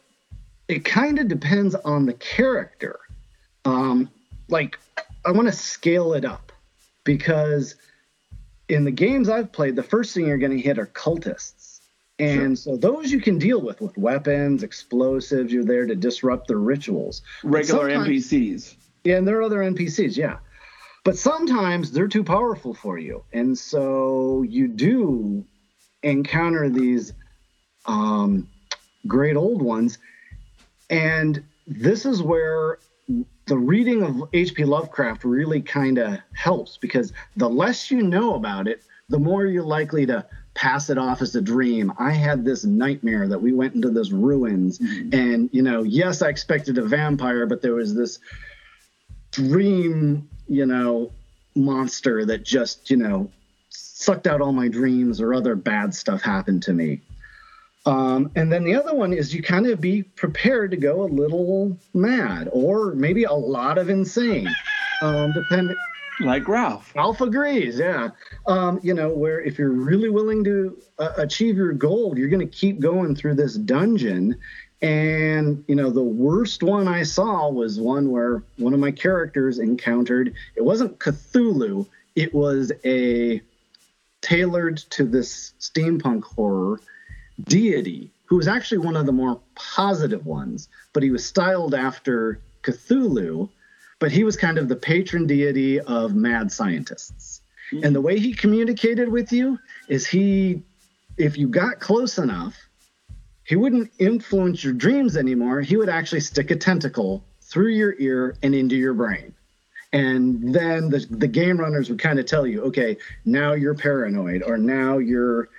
it kind of depends on the character. Um, like, I want to scale it up because in the games I've played, the first thing you're going to hit are cultists. And so those you can deal with with weapons, explosives. You're there to disrupt their rituals. Regular NPCs. Yeah, and there are other NPCs, yeah. But sometimes they're too powerful for you. And so you do encounter these um, great old ones. And this is where the reading of H.P. Lovecraft really kind of helps because the less you know about it, the more you're likely to pass it off as a dream. I had this nightmare that we went into this ruins, and you know, yes, I expected a vampire, but there was this dream, you know, monster that just, you know, sucked out all my dreams or other bad stuff happened to me. Um, and then the other one is you kind of be prepared to go a little mad or maybe a lot of insane, um, depending. Like Ralph. Ralph agrees, yeah. Um, you know, where if you're really willing to uh, achieve your goal, you're going to keep going through this dungeon. And, you know, the worst one I saw was one where one of my characters encountered, it wasn't Cthulhu, it was a tailored to this steampunk horror deity who was actually one of the more positive ones, but he was styled after Cthulhu, but he was kind of the patron deity of mad scientists. And the way he communicated with you is he, if you got close enough, he wouldn't influence your dreams anymore. He would actually stick a tentacle through your ear and into your brain. And then the, the game runners would kind of tell you, okay, now you're paranoid, or now you're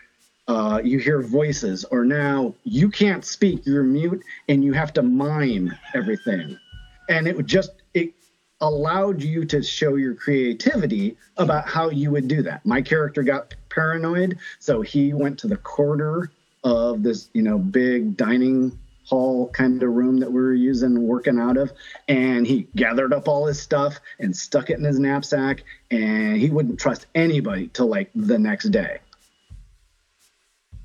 uh, you hear voices, or now you can't speak, you're mute, and you have to mime everything. And it would just allowed you to show your creativity about how you would do that. My character got paranoid, so he went to the corner of this, you know, big dining hall kind of room that we were using working out of and he gathered up all his stuff and stuck it in his knapsack and he wouldn't trust anybody till like the next day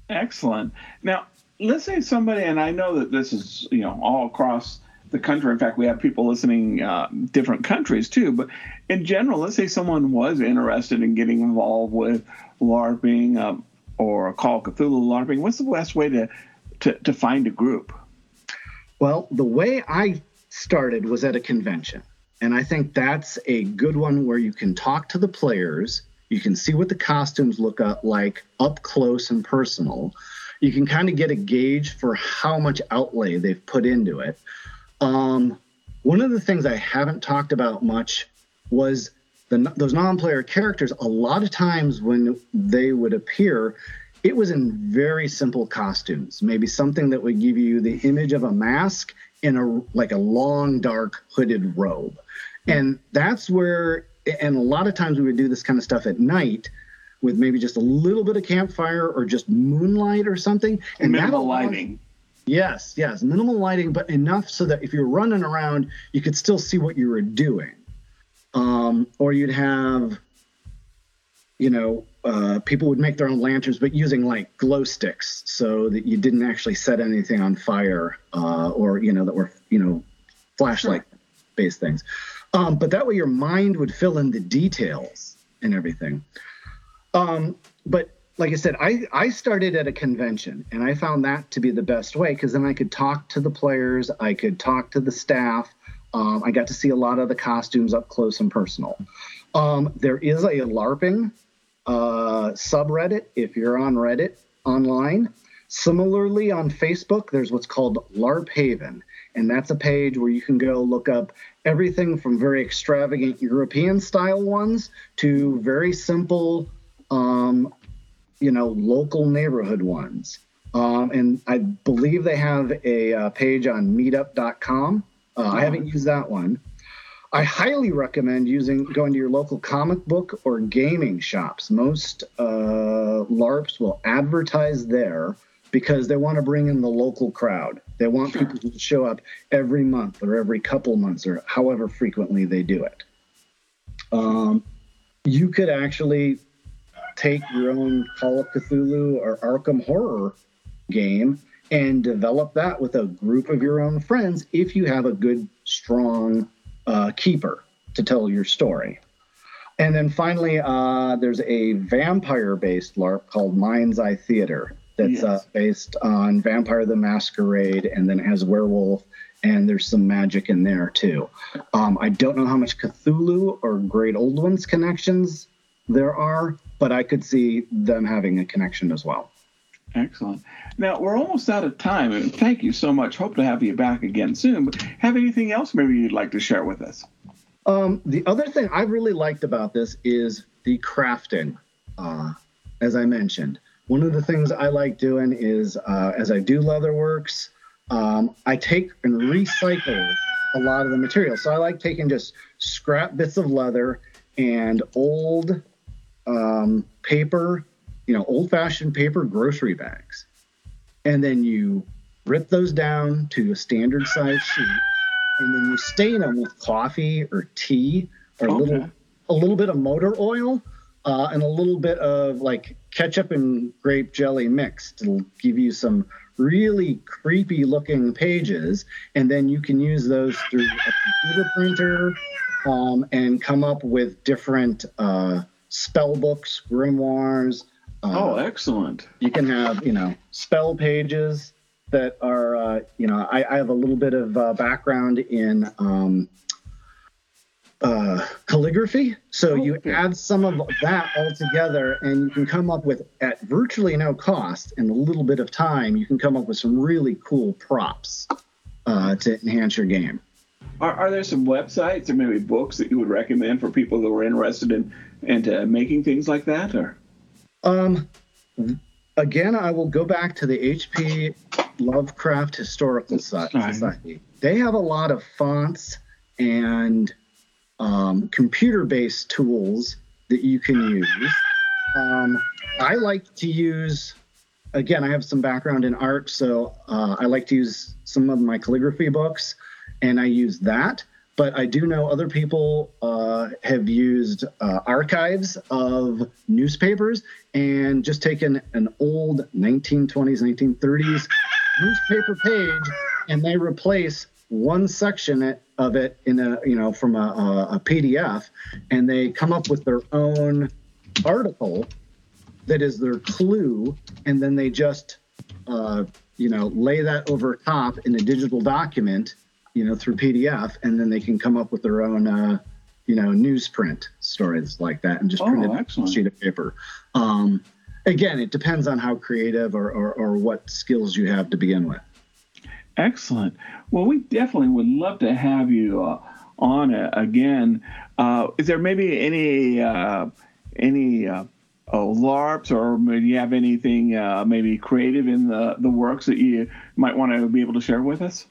Excellent. Now, let's say somebody, and I know that this is you know all across the country. In fact, we have people listening uh, different countries too. But in general, let's say someone was interested in getting involved with LARPing um, or Call Cthulhu LARPing. What's the best way to to, to find a group? Well, the way I started was at a convention. And I think that's a good one where you can talk to the players. You can see what the costumes look like up close and personal. You can kind of get a gauge for how much outlay they've put into it. Um, one of the things I haven't talked about much was the, those non-player characters. A lot of times when they would appear, it was in very simple costumes. Maybe something that would give you the image of a mask in a like a long dark hooded robe, and that's where. And a lot of times we would do this kind of stuff at night with maybe just a little bit of campfire or just moonlight or something. And Minimal lighting. Yes, yes, minimal lighting, but enough so that if you're running around, you could still see what you were doing. Um, or you'd have, you know, uh, people would make their own lanterns, but using like glow sticks so that you didn't actually set anything on fire, uh, or you know that were you know flashlight based things. Um, but that way your mind would fill in the details and everything. Um, but like I said, I, I started at a convention and I found that to be the best way because then I could talk to the players, I could talk to the staff. Um, I got to see a lot of the costumes up close and personal. Um, there is a LARPing uh, subreddit if you're on Reddit online. Similarly, on Facebook, there's what's called LARP Haven, and that's a page where you can go look up everything from very extravagant European style ones to very simple, um, you know, local neighborhood ones. Um, and I believe they have a uh, page on meetup.com. Uh, I haven't used that one. I highly recommend using going to your local comic book or gaming shops. Most uh, LARPs will advertise there because they want to bring in the local crowd. They want people to show up every month or every couple months or however frequently they do it. Um, you could actually take your own Call of Cthulhu or Arkham Horror game and develop that with a group of your own friends if you have a good, strong uh, keeper to tell your story. And then finally, uh, there's a vampire based LARP called Mind's Eye Theater that's uh, based on Vampire the Masquerade, and then it has werewolf, and there's some magic in there too. Um, I don't know how much Cthulhu or Great Old Ones connections there are, but I could see them having a connection as well. Excellent. Now we're almost out of time, and thank you so much. Hope to have you back again soon. But have anything else maybe you'd like to share with us? Um, the other thing I really liked about this is the crafting. Uh, as I mentioned, one of the things I like doing is uh, as I do leatherworks, um, I take and recycle a lot of the material. So I like taking just scrap bits of leather and old um, paper, you know, old fashioned paper grocery bags. And then you rip those down to a standard size sheet and then you stain them with coffee or tea or a little a little bit of motor oil uh, and a little bit of like ketchup and grape jelly mixed to give you some really creepy looking pages and then you can use those through a computer printer um, and come up with different uh, spell books grimoires uh, Oh, excellent. you can have you know spell pages that are uh, you know I, I have a little bit of uh, background in um, uh, calligraphy so you Okay. add some of that all together and you can come up with at virtually no cost and a little bit of time you can come up with some really cool props uh, to enhance your game Are, are there some websites or maybe books that you would recommend for people who are interested in into making things like that? Or Um, again, I will go back to the HP Lovecraft Historical. Society. They have a lot of fonts and um, computer-based tools that you can use. Um, I like to use. Again, I have some background in art, so uh, I like to use some of my calligraphy books, and I use that. But I do know other people uh, have used uh, archives of newspapers and just taken an old 1920s, 1930s *laughs* newspaper page and they replace one section of it in a you know from a, a, a PDF, and they come up with their own article that is their clue, and then they just uh, you know lay that over top in a digital document, you know through PDF, and then they can come up with their own uh, you know newsprint stories like that, and just Oh, print it on a excellent. sheet of paper. Um, again, it depends on how creative or, or, or what skills you have to begin with. Excellent. Well, we definitely would love to have you uh, on uh, again. Uh, is there maybe any uh, any uh, oh, LARPs or maybe you have anything uh, maybe creative in the, the works that you might want to be able to share with us?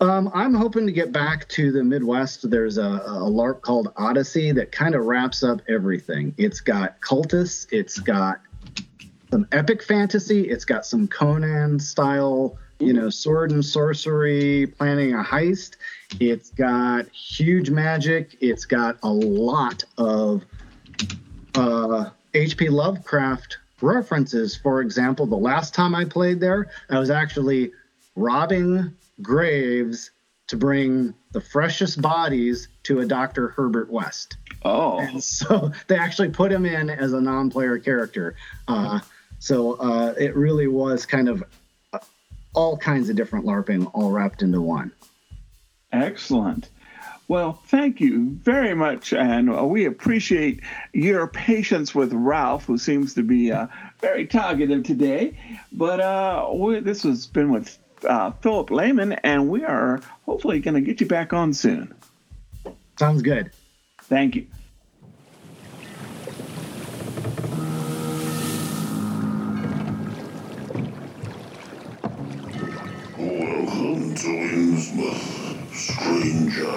Um, I'm hoping to get back to the Midwest. There's a, a LARP called Odyssey that kind of wraps up everything. It's got cultists, it's got some epic fantasy, it's got some Conan style, you know, sword and sorcery, planning a heist. It's got huge magic. It's got a lot of uh, H.P. Lovecraft references. For example, the last time I played there, I was actually robbing graves to bring the freshest bodies to a Dr. Herbert West. Oh, And so *laughs* they actually put him in as a non-player character. Uh, so uh, it really was kind of uh, all kinds of different LARPing all wrapped into one. Excellent. Well, thank you very much, and uh, we appreciate your patience with Ralph, who seems to be uh, very talkative today. But uh, we, this has been with uh, Philip Lehman, and we are hopefully going to get you back on soon. Sounds good. Thank you. Welcome to Innsmouth, stranger.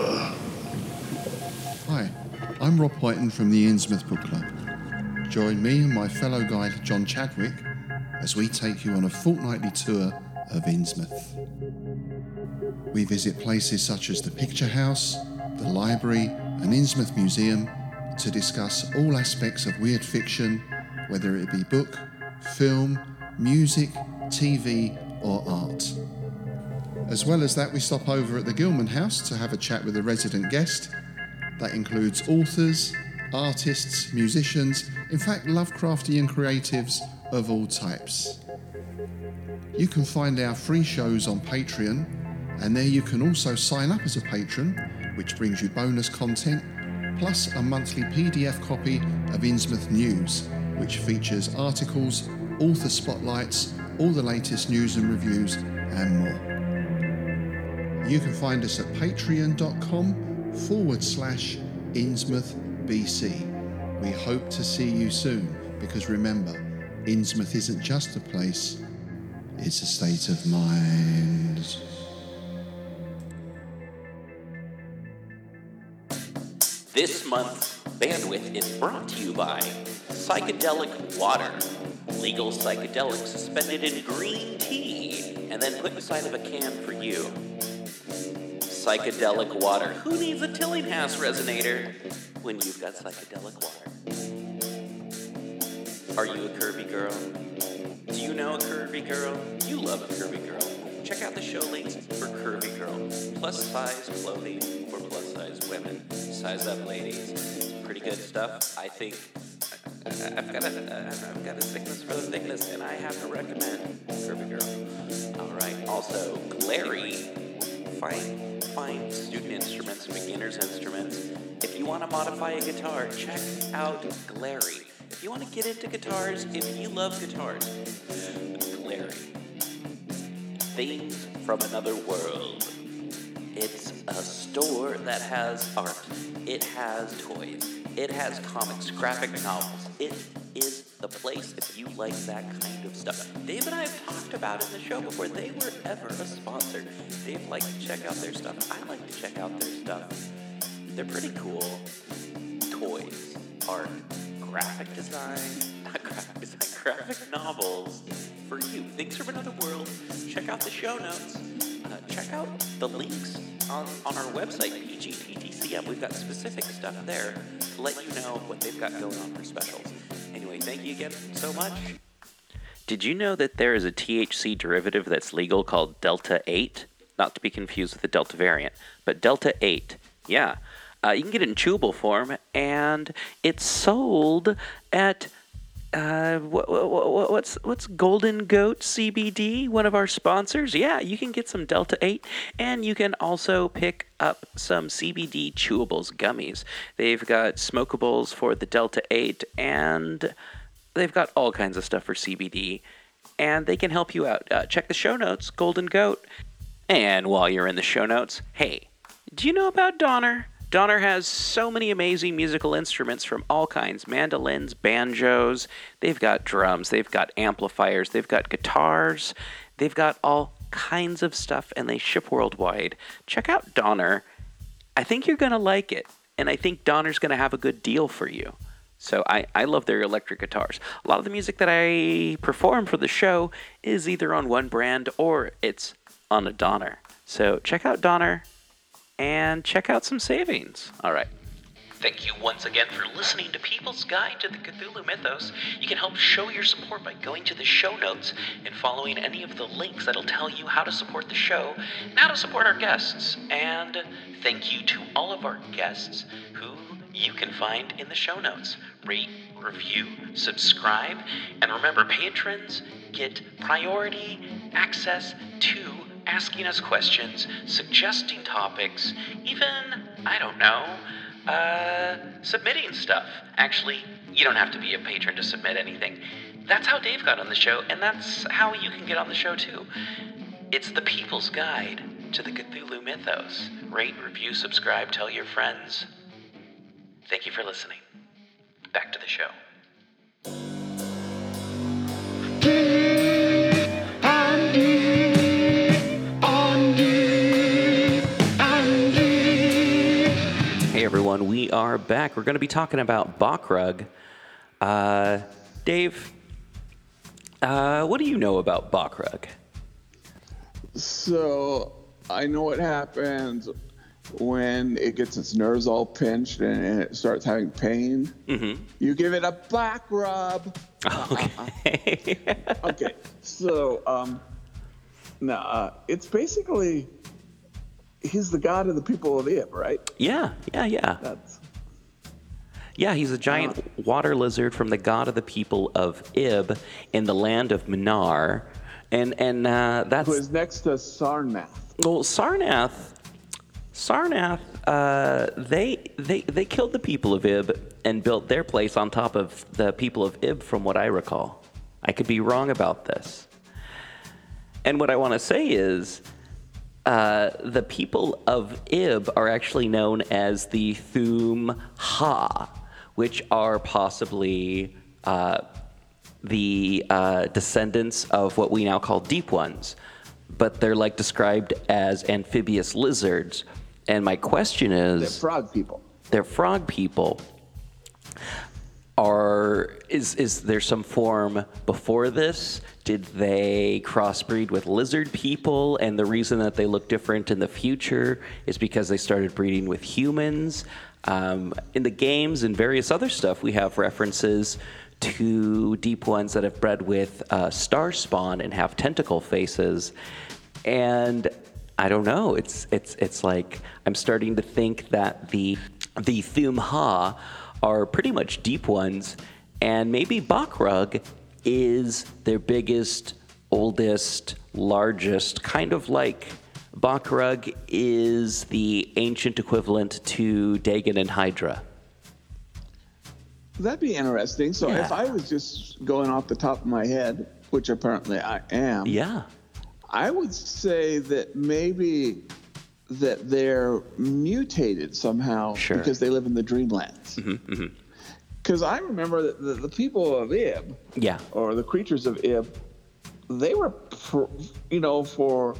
Hi, I'm Rob Whiten from the Innsmouth Book Club. Join me and my fellow guide John Chadwick as we take you on a fortnightly tour of Innsmouth. We visit places such as the Picture House, the library, and Innsmouth Museum to discuss all aspects of weird fiction, whether it be book, film, music, TV, or art. As well as that, we stop over at the Gilman House to have a chat with a resident guest. That includes authors, artists, musicians, in fact, Lovecraftian creatives of all types. You can find our free shows on Patreon, and there you can also sign up as a patron, which brings you bonus content, plus a monthly PDF copy of Innsmouth News, which features articles, author spotlights, all the latest news and reviews, and more. You can find us at patreon.com forward slash BC. We hope to see you soon because remember, Innsmouth isn't just a place, it's a state of mind. This month's bandwidth is brought to you by Psychedelic Water. Legal psychedelics suspended in green tea and then put inside of a can for you. Psychedelic water. Who needs a Tillinghast resonator when you've got psychedelic water? Are you a curvy girl? Do you know a curvy girl? You love a curvy girl. Check out the show links for Curvy Girl. Plus size clothing for plus size women. Size up, ladies. Pretty good stuff. I think I've got a I've got a sickness for the thickness, and I have to recommend Curvy Girl. All right. Also, Glarry, fine fine student instruments beginners instruments. If you want to modify a guitar, check out Glarry. You want to get into guitars, if you love guitars, Glarry. Things from another world. It's a store that has art. It has toys. It has comics, graphic novels. It is the place if you like that kind of stuff. Dave and I have talked about it in the show before they were ever a sponsor. Dave likes to check out their stuff. I like to check out their stuff. They're pretty cool. Toys, art, graphic design, not graphic design, graphic novels for you. Things from another world. Check out the show notes. Uh, check out the links on, on our website, PGPTCM. We've got specific stuff there to let you know what they've got going on for specials. Anyway, thank you again so much. Did you know that there is a THC derivative that's legal called Delta 8? Not to be confused with the Delta variant, but Delta 8. Yeah. Uh, you can get it in chewable form, and it's sold at uh, what, what, what's what's Golden Goat CBD, one of our sponsors? Yeah, you can get some Delta 8, and you can also pick up some CBD chewables gummies. They've got smokables for the Delta 8, and they've got all kinds of stuff for CBD, and they can help you out. Uh, check the show notes, Golden Goat. And while you're in the show notes, hey, do you know about Donner? Donner has so many amazing musical instruments from all kinds mandolins, banjos, they've got drums, they've got amplifiers, they've got guitars, they've got all kinds of stuff, and they ship worldwide. Check out Donner. I think you're going to like it, and I think Donner's going to have a good deal for you. So I, I love their electric guitars. A lot of the music that I perform for the show is either on one brand or it's on a Donner. So check out Donner and check out some savings. All right. Thank you once again for listening to People's Guide to the Cthulhu Mythos. You can help show your support by going to the show notes and following any of the links that'll tell you how to support the show and how to support our guests. And thank you to all of our guests who you can find in the show notes. Rate, review, subscribe, and remember, patrons get priority access to asking us questions, suggesting topics, even, I don't know, uh, submitting stuff. Actually, you don't have to be a patron to submit anything. That's how Dave got on the show, and that's how you can get on the show too. It's the people's guide to the Cthulhu mythos. Rate, review, subscribe, tell your friends. Thank you for listening. Back to the show. Hey everyone, we are back. We're going to be talking about Bokrug. Uh, Dave, uh, what do you know about Bokrug? So I know what happens when it gets its nerves all pinched and, and it starts having pain. Mm-hmm. You give it a back rub. Okay. *laughs* Okay, so um, now uh, it's basically he's the god of the people of Ib, right? yeah, yeah, yeah. That's Yeah, he's a giant water lizard from the god of the people of Ib in the land of Mnar. And and uh, that's who is next to Sarnath. well, Sarnath. Sarnath, uh, they they they killed the people of Ib and built their place on top of the people of Ib, from what I recall. I could be wrong about this. And what I want to say is, uh, the people of Ib are actually known as the Thum Ha, which are possibly uh, the uh, descendants of what we now call Deep Ones, but they're like described as amphibious lizards. And my question is They're frog people. they're frog people. Are is is there some form before this? Did they crossbreed with lizard people, and the reason that they look different in the future is because they started breeding with humans? Um, in the games and various other stuff, we have references to deep ones that have bred with uh, star spawn and have tentacle faces, and I don't know. It's it's it's like I'm starting to think that the the Thum Ha are pretty much deep ones, and maybe Bokrug is their biggest, oldest, largest, kind of like Bokrug is the ancient equivalent to Dagon and Hydra. That'd be interesting. So Yeah. if I was just going off the top of my head, which apparently I am, Yeah. I would say that maybe that they're mutated somehow Sure. because they live in the dreamlands. Mm-hmm, Because I remember that the, the people of Ib, Yeah. or the creatures of Ib, they were, pr- you know, for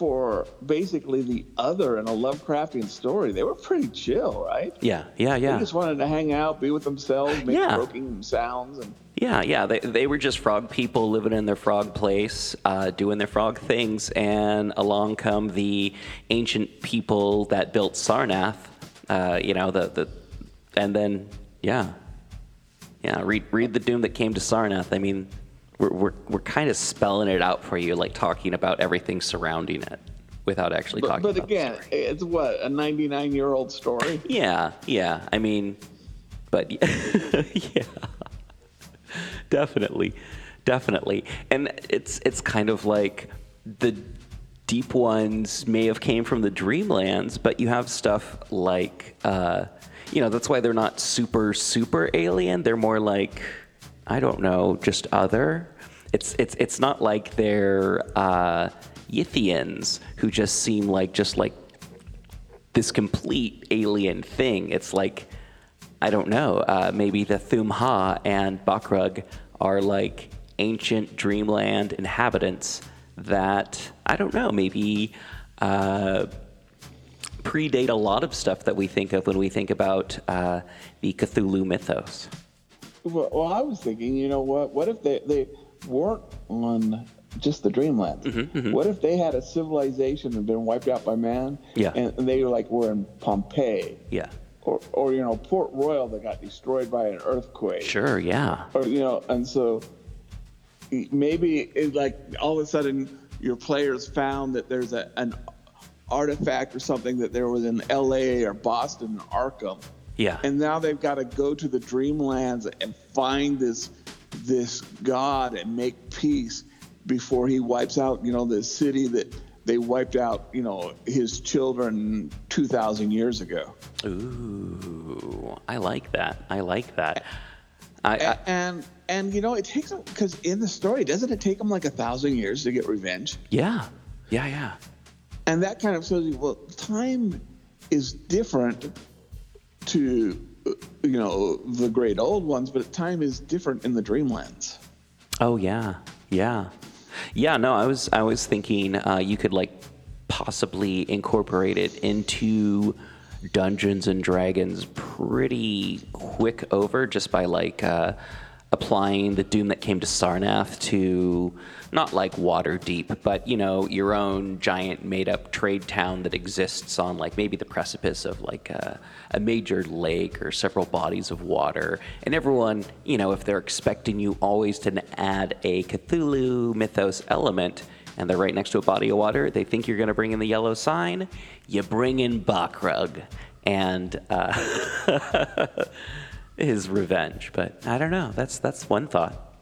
for basically the other in a Lovecraftian story, they were pretty chill, right? Yeah. Yeah. yeah. They just wanted to hang out, be with themselves, make Yeah. croaking sounds, and Yeah, yeah. They, they were just frog people living in their frog place, uh, doing their frog things, and along come the ancient people that built Sarnath. Uh, you know, the, the and then yeah, yeah. Read read the doom that came to Sarnath. I mean, we're we're, we're kind of spelling it out for you, like talking about everything surrounding it, without actually but, talking. but again, it's what a 99 year old story. *laughs* Yeah, yeah. I mean, but *laughs* yeah, definitely, definitely. And it's it's kind of like the deep ones may have came from the dreamlands, but you have stuff like, uh, you know, that's why they're not super super alien. They're more like, I don't know, just other. It's it's it's not like they're uh, Yithians who just seem like just like this complete alien thing. It's like, I don't know, uh, maybe the Thumha and Bokrug are like ancient dreamland inhabitants that, I don't know, maybe uh, predate a lot of stuff that we think of when we think about uh, the Cthulhu mythos. Well, well, I was thinking, you know what? What if they, they weren't on just the dreamland? Mm-hmm, What if they had a civilization and been wiped out by man? Yeah. And, and they were like were in Pompeii, Yeah. or or you know Port Royal that got destroyed by an earthquake. Sure, yeah. Or you know, and so maybe it like all of a sudden your players found that there's a an artifact or something that there was in L.A. or Boston or Arkham. Yeah. And now they've got to go to the dreamlands and find this this god and make peace before he wipes out, you know, the city that they wiped out, you know, his children 2,000 years ago. Ooh, I like that. I like that. I, I And and you know, it takes them because in the story, doesn't it take them like a thousand years to get revenge? yeah, yeah, yeah. And that kind of shows you, well, time is different to, uh, you know, the great old ones, but time is different in the Dreamlands. Oh yeah, yeah, yeah. No, I was I was thinking uh, you could like possibly incorporate it into Dungeons and Dragons pretty quick over just by like uh, applying the Doom that came to Sarnath to not like Waterdeep, but you know your own giant made up trade town that exists on like maybe the precipice of like a, a major lake or several bodies of water, and everyone you know if they're expecting you always to add a Cthulhu mythos element. And they're right next to a body of water. They think you're going to bring in the yellow sign. You bring in Bokrug and uh, *laughs* his revenge. But I don't know. That's that's one thought.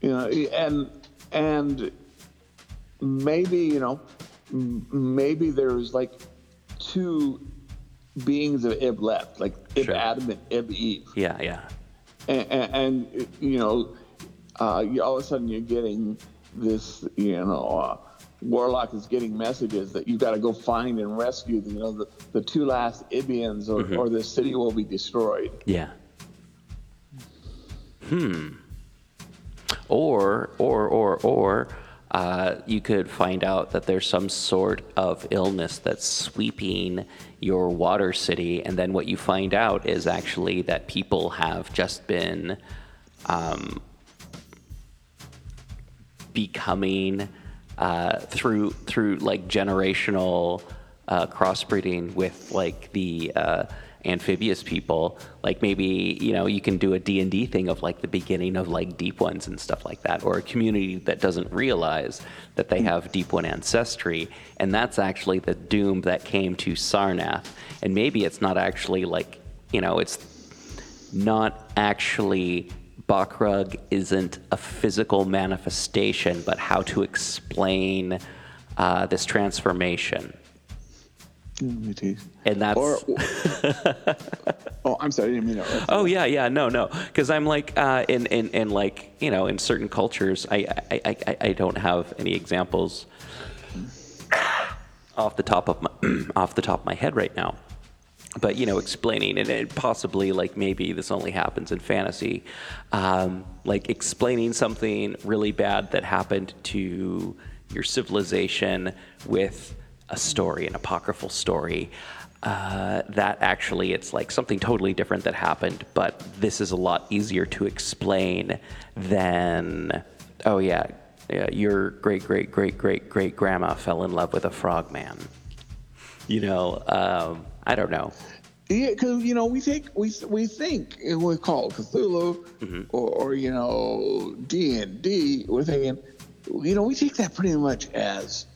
you know and and maybe you know maybe there's like two beings of ib left like ib Sure. adam and ib eve Yeah, yeah. and, and, and you know uh, you, all of a sudden you're getting this you know uh, warlock is getting messages that you've got to go find and rescue you know the, the two last ibians or, or the city will be destroyed Yeah. Hmm. Or, or, or, or, uh, you could find out that there's some sort of illness that's sweeping your water city, and then what you find out is actually that people have just been um, becoming uh, through through like generational uh, crossbreeding with like the uh, amphibious people like maybe you know you can do a d&d thing of like the beginning of like deep ones and stuff like that or a community that doesn't realize that they have deep one ancestry and that's actually the doom that came to sarnath and maybe it's not actually like you know it's not actually Bokrug isn't a physical manifestation, but how to explain uh, this transformation. And that's or *laughs* oh i'm sorry i didn't mean to oh yeah yeah no no. Because I'm like uh, in, in in like you know in certain cultures I I, I I I don't have any examples *coughs* off the top of my *clears throat* off the top of my head right now. But you know explaining and it possibly like maybe this only happens in fantasy um, like explaining something really bad that happened to your civilization with a story an apocryphal story uh, that actually it's like something totally different that happened but this is a lot easier to explain than oh yeah, yeah your great great great great great grandma fell in love with a frogman you know um, i don't know Yeah, because you know we think we we think it was called Cthulhu Mm-hmm. or, or you know D and D. We're thinking, you know, we take that pretty much as,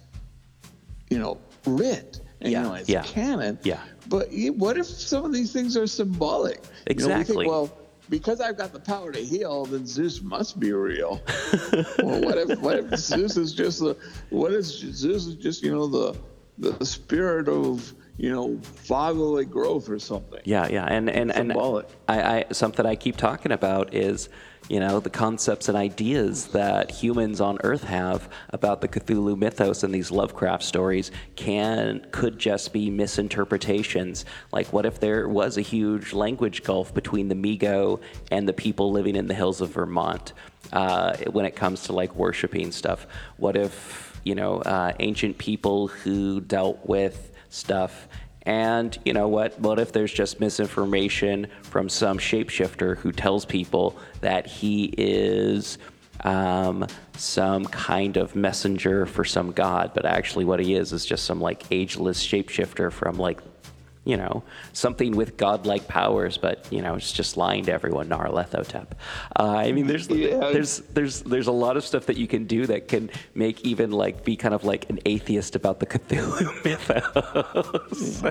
you know, writ and Yeah, you know as yeah, canon. yeah. But what if some of these things are symbolic? You know, we Exactly. think, well, because I've got the power to heal, then Zeus must be real. *laughs* well, what if what if Zeus is just the what if Zeus is just you know the the spirit of you know fatherly growth or something? Yeah, yeah, and and and I, I something I keep talking about is you know the concepts and ideas that humans on Earth have about the Cthulhu mythos and these Lovecraft stories can could just be misinterpretations. Like, what if there was a huge language gulf between the Mi-Go and the people living in the hills of Vermont uh, when it comes to like worshiping stuff? What if you know uh, ancient people who dealt with stuff and you know what? What if there's just misinformation from some shapeshifter who tells people that he is um, some kind of messenger for some god, but actually what he is is just some like ageless shapeshifter from like, you know, something with godlike powers, but you know, it's just lying to everyone. Nyarlathotep. Uh, I mean, there's Yeah. there's there's there's a lot of stuff that you can do that can make even like be kind of like an atheist about the *laughs* Cthulhu mythos.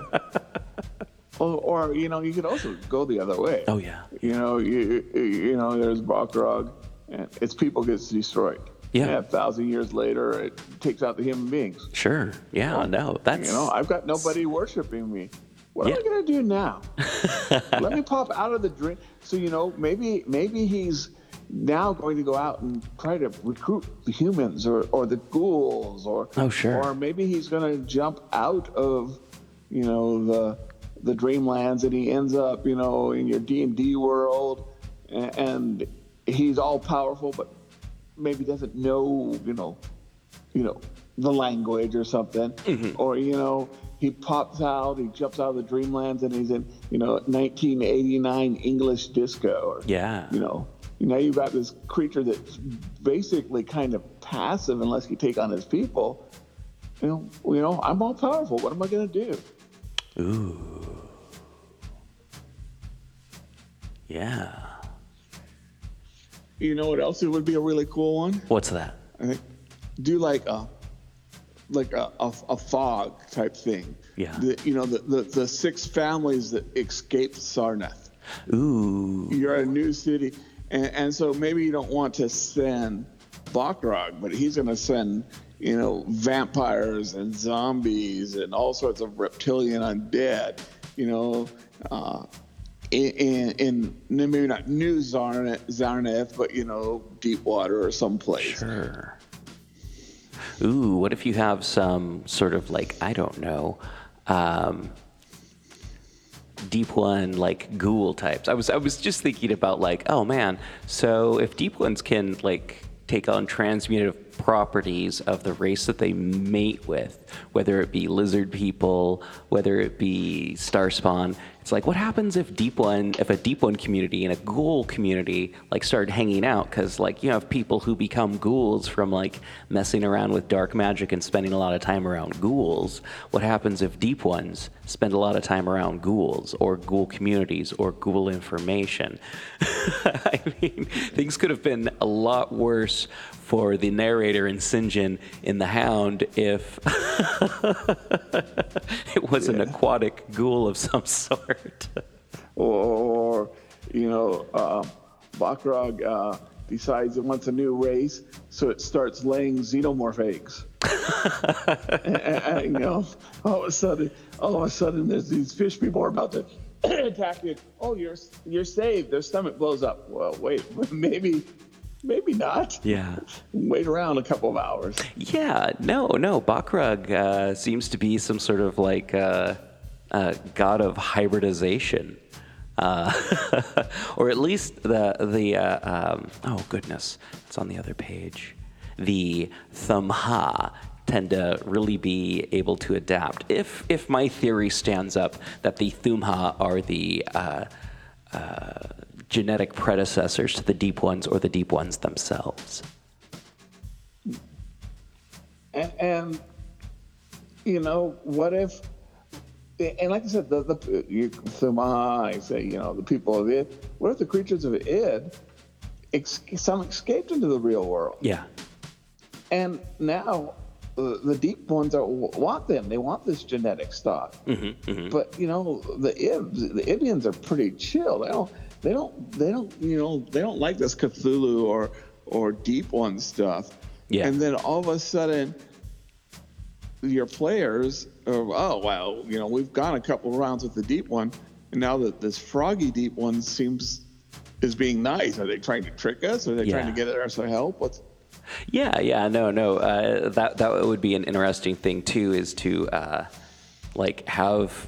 Or, or you know, you could also go the other way. Oh, yeah. You know, you you know, there's Bokrug, and its people gets destroyed. Yeah, a thousand years later, it takes out the human beings. Sure. Yeah. No. That's You know, I've got nobody worshiping me. What am Yeah. I gonna do now? *laughs* Let me pop out of the dream. So you know, maybe maybe he's now going to go out and try to recruit the humans or, or the ghouls or Oh, sure. or maybe he's gonna jump out of you know the the dreamlands and he ends up you know in your D and D world and, and he's all powerful but maybe doesn't know you know you know the language or something mm-hmm. or you know he pops out he jumps out of the dreamlands and he's in you know 1989 english disco or Yeah. you know now you've got this creature that's basically kind of passive unless you take on his people you know you know i'm all powerful what am i going to do Ooh. Yeah. you know what else it would be a really cool one What's that? i think do like a like a, a, a fog type thing Yeah. the, you know the, the, the six families that escaped sarnath Ooh. you're a new city, and, and so maybe you don't want to send Bokrug, but he's going to send, you know, vampires and zombies and all sorts of reptilian undead, you know, uh, in, in, in maybe not New Sarnath, but, you know, Deepwater or someplace. Sure. Ooh, what if you have some sort of like I don't know, um, deep one like ghoul types? I was I was just thinking about like, oh man, so if deep ones can like take on transmutative properties of the race that they mate with, whether it be lizard people, whether it be starspawn. It's like, what happens if deep one, if a deep one community and a ghoul community like started hanging out? Because like you have people who become ghouls from like messing around with dark magic and spending a lot of time around ghouls. What happens if deep ones spend a lot of time around ghouls or ghoul communities or ghoul information? *laughs* I mean, things could have been a lot worse for the narrator and Sinjin in The Hound if *laughs* it was an aquatic ghoul of some sort. *laughs* or you know, uh, Bokrug uh, decides it wants a new race, so it starts laying xenomorph eggs. And, and, you know, all of a sudden, all of a sudden, there's these fish people are about to *clears throat* attack you. Oh, you're you're saved. Their stomach blows up. Well, wait, *laughs* maybe, maybe not. Yeah. Wait around a couple of hours. Yeah, no, no. Bokrug uh, seems to be some sort of like uh, uh, god of hybridization. Uh, *laughs* or at least the the uh, um, oh goodness, it's on the other page. The Thumha tend to really be able to adapt. If if my theory stands up that the Thumha are the uh, uh, genetic predecessors to the deep ones or the deep ones themselves. And, and you know, what if? And like I said, the the you, Thumah, I say, you know, the people of Ib. What if the creatures of Ib, ex- some escaped into the real world, Yeah. And now uh, the deep ones are, want them. They want this genetic stock. Mm-hmm, But you know, the Ibs, the Indians are pretty chill. They don't, they don't, they don't, you know, they don't like this Cthulhu or or deep one stuff. Yeah. And then all of a sudden, your players are, oh well, you know, we've gone a couple rounds with the deep one, and now that this froggy deep one seems is being nice. Are they trying to trick us? Are they trying to get us to help? What's Yeah, yeah, no, no. Uh, that that would be an interesting thing too, is to uh, like have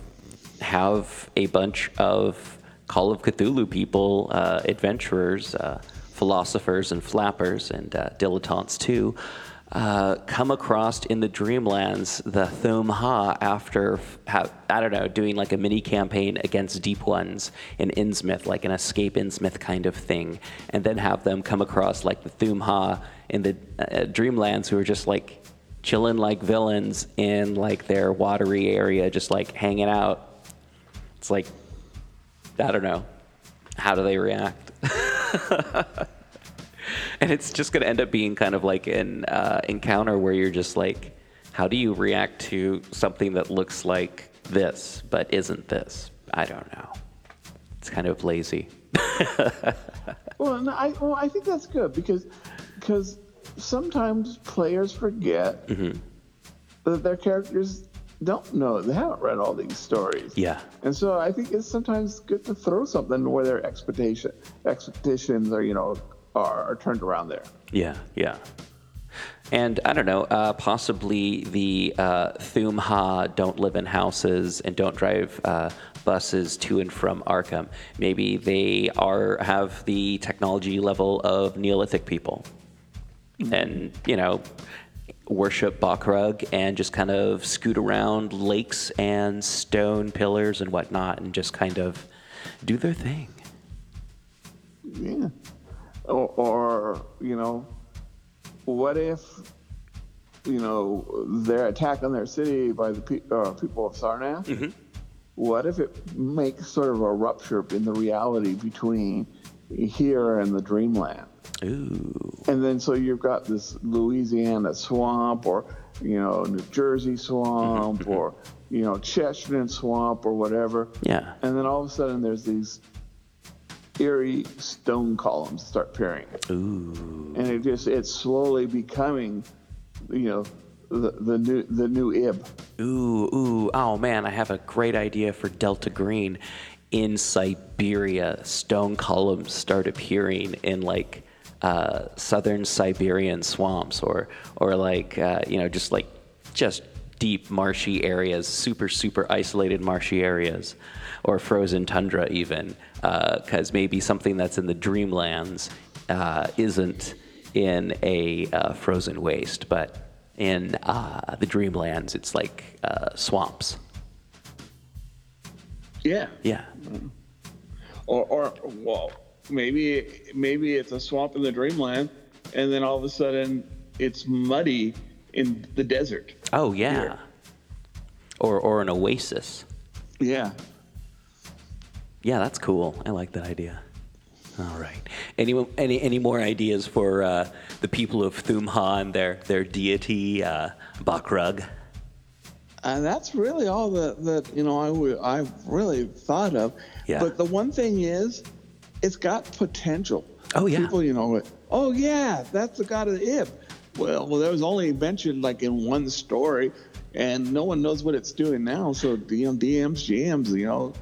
have a bunch of Call of Cthulhu people, uh, adventurers, uh, philosophers, and flappers, and uh, dilettantes too. Uh, come across in the Dreamlands the Thum Ha after ha- I don't know doing like a mini campaign against Deep Ones in Innsmouth, like an escape Innsmouth kind of thing, and then have them come across like the Thum Ha in the uh, Dreamlands who are just like chilling like villains in like their watery area, just like hanging out. It's like I don't know. How do they react? *laughs* and it's just going to end up being kind of like an uh, encounter where you're just like, how do you react to something that looks like this but isn't this? I don't know. It's kind of lazy. *laughs* Well, no, I well, I think that's good because because sometimes players forget Mm-hmm. that their characters don't know. They haven't read all these stories. Yeah. And so I think it's sometimes good to throw something where their expectation expectations are, you know, are, are turned around there. Yeah, yeah. And I don't know, uh, possibly the uh, Thumha don't live in houses and don't drive uh, buses to and from Arkham. Maybe they are have the technology level of Neolithic people, and you know, worship Bokrug and just kind of scoot around lakes and stone pillars and whatnot, and just kind of do their thing. Yeah. Or, or you know, what if, you know, their attack on their city by the pe- uh, people of Sarnath? What if it makes sort of a rupture in the reality between here and the dreamland? Ooh. And then so you've got this Louisiana swamp or, you know, New Jersey swamp mm-hmm, mm-hmm. or, you know, Chestnut swamp or whatever. Yeah. And then all of a sudden there's these eerie stone columns start appearing. Ooh. And it just it's slowly becoming, you know, the, the new the new Ib. Ooh, ooh, oh man, I have a great idea for Delta Green. In Siberia, stone columns start appearing in like uh, southern Siberian swamps, or or like uh, you know just like just deep marshy areas, super super isolated marshy areas, or frozen tundra even, because maybe something that's in the dreamlands uh, isn't in a uh, frozen waste, but in uh, the dreamlands, it's like uh, swamps. Yeah. Yeah. Or or well, maybe maybe it's a swamp in the dreamland, and then all of a sudden it's muddy in the desert. Oh yeah. Here. Or or an oasis. Yeah. Yeah, that's cool. I like that idea. All right. Any any any more ideas for uh, the people of Thumha and their their deity uh, Bokrug? And that's really all that, that you know I would I really thought of. Yeah. But the one thing is, it's got potential. Oh, yeah. People, you know, oh yeah, that's the god of the Ib. Well, well, that was only mentioned like in one story, and no one knows what it's doing now. So know, DMs, GMs, you know,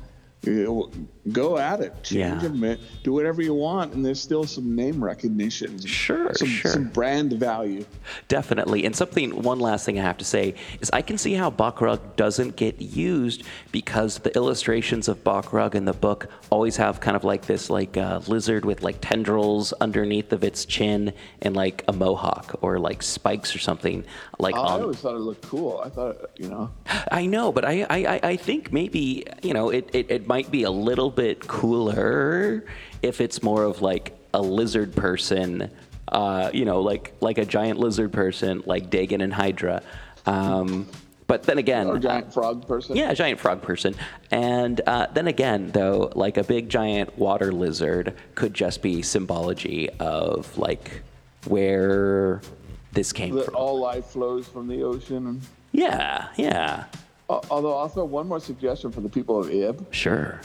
go at it, change Yeah. them, do whatever you want, and there's still some name recognition. Sure, some, sure. some brand value. Definitely. And something, one last thing I have to say is I can see how Bokrug doesn't get used because the illustrations of Bokrug in the book always have kind of like this like uh, lizard with like tendrils underneath of its chin and like a mohawk or like spikes or something like Oh, I on always thought it looked cool. I thought, you know, I know, but I, I, I- I think maybe, you know, it, it, it might be a little bit cooler if it's more of like a lizard person, uh, you know, like like a giant lizard person like Dagon and Hydra. Um, but then again, or giant frog person. yeah, a giant frog person. And uh, then again, though, like a big giant water lizard could just be symbology of like where this came that from. all life flows from the ocean. Yeah, yeah, Al- although also one more suggestion for the people of Ib. sure.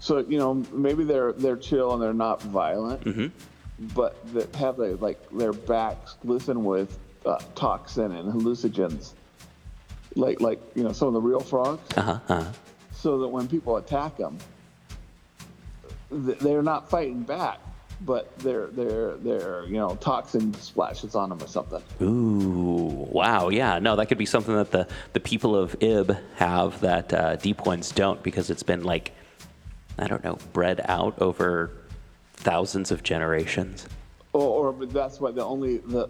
So you know maybe they're they're chill and they're not violent, Mm-hmm. but that have they like their backs glisten with uh, toxin and hallucinogens, like like you know some of the real frogs, Uh huh. Uh-huh. so that when people attack them, they're not fighting back, but they're they're they're you know toxin splashes on them or something. Ooh, wow, yeah, no, that could be something that the, the people of Ib have that uh, Deep Ones don't because it's been like, I don't know, bred out over thousands of generations. Or, or that's why the only the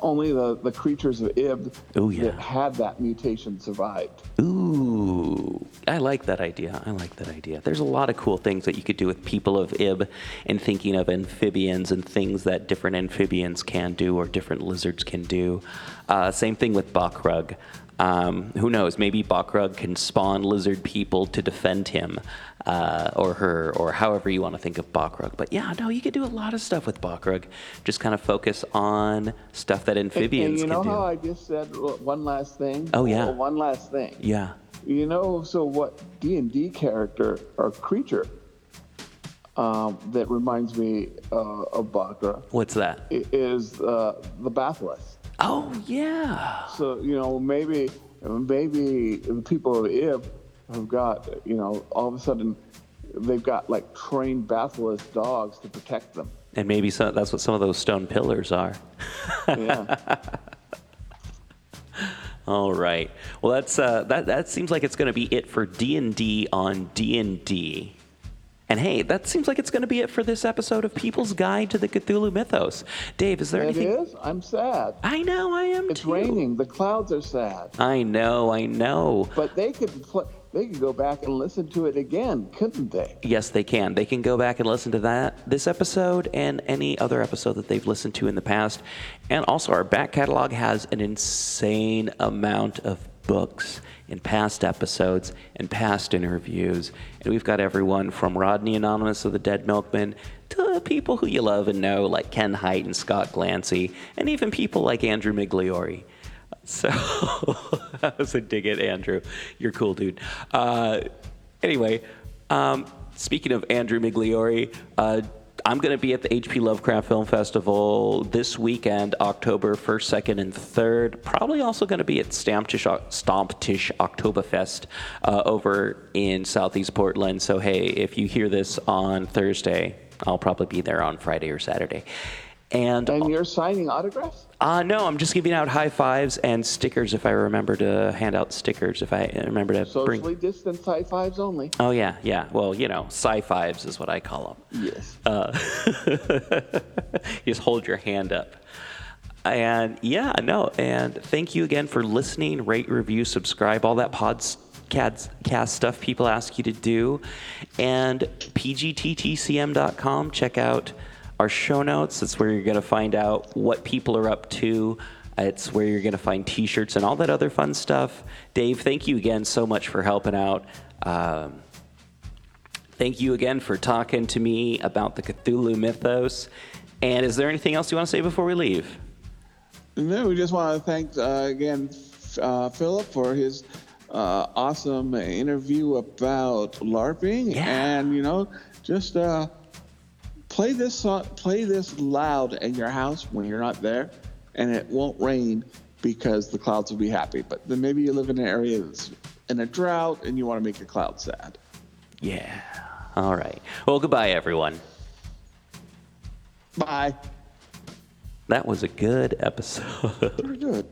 only the, the creatures of Ib Oh, yeah. that had that mutation survived. Ooh, I like that idea. I like that idea. There's a lot of cool things that you could do with people of Ib and thinking of amphibians and things that different amphibians can do or different lizards can do. Uh, same thing with Bokrug. Um, who knows? Maybe Bokrug can spawn lizard people to defend him uh, or her, or however you want to think of Bokrug. But yeah, no, you could do a lot of stuff with Bokrug. Just kind of focus on stuff that amphibians and you know can do. how I just said one last thing? Oh, yeah. Well, one last thing. yeah. You know, so what D and D character or creature um, that reminds me uh, of Bakra What's that? Is uh, the Bathless. Oh yeah. So you know maybe maybe the people of Ib have got you know all of a sudden they've got like trained Bathless dogs to protect them. And maybe some, that's what some of those stone pillars are. Yeah. *laughs* All right. Well, that's uh, that. That seems like it's going to be it for D and D on D and D. And hey, that seems like it's going to be it for this episode of People's Guide to the Cthulhu Mythos. Dave, is there it anything? is. I'm sad. I know, I am It's too. raining. The clouds are sad. I know, I know. But they could pl- they could go back and listen to it again, couldn't they? Yes, they can. They can go back and listen to that, this episode, and any other episode that they've listened to in the past. And also, our back catalog has an insane amount of books and past episodes and past interviews. And we've got everyone from Rodney Anonymous of the Dead Milkmen to people who you love and know, like Ken Hite and Scott Glancy, and even people like Andrew Migliori. So *laughs* that was a dig at Andrew. You're cool, dude. Uh, anyway, um, speaking of Andrew Migliori, uh, I'm going to be at the HP Lovecraft Film Festival this weekend, October 1st, 2nd, and 3rd. Probably also going to be at Stamptish, Stomptish Oktoberfest uh, over in Southeast Portland. So, hey, if you hear this on Thursday, I'll probably be there on Friday or Saturday. And And you're signing autographs? uh, no, I'm just giving out high fives and stickers if I remember to hand out stickers. If I remember to bring. Socially distanced high fives only. Oh yeah, yeah. Well, you know, sci fives is what I call them. Yes. Uh, you *laughs* just hold your hand up. And yeah, no. And thank you again for listening. Rate, review, subscribe, all that podcast cast stuff people ask you to do. And pgttcm.com. Check out our show notes. That's where you're going to find out what people are up to. It's where you're going to find t shirts and all that other fun stuff. Dave, thank you again so much for helping out. Um, Thank you again for talking to me about the Cthulhu mythos. And is there anything else you want to say before we leave? No, we just want to thank uh, again uh, Philip for his uh, awesome interview about LARPing, Yeah. and you know, just uh, play this song, play this loud in your house when you're not there, and it won't rain because the clouds will be happy. But then maybe you live in an area that's in a drought and you want to make the clouds sad. Yeah. All right. Well, goodbye, everyone. Bye. That was a good episode. Very good.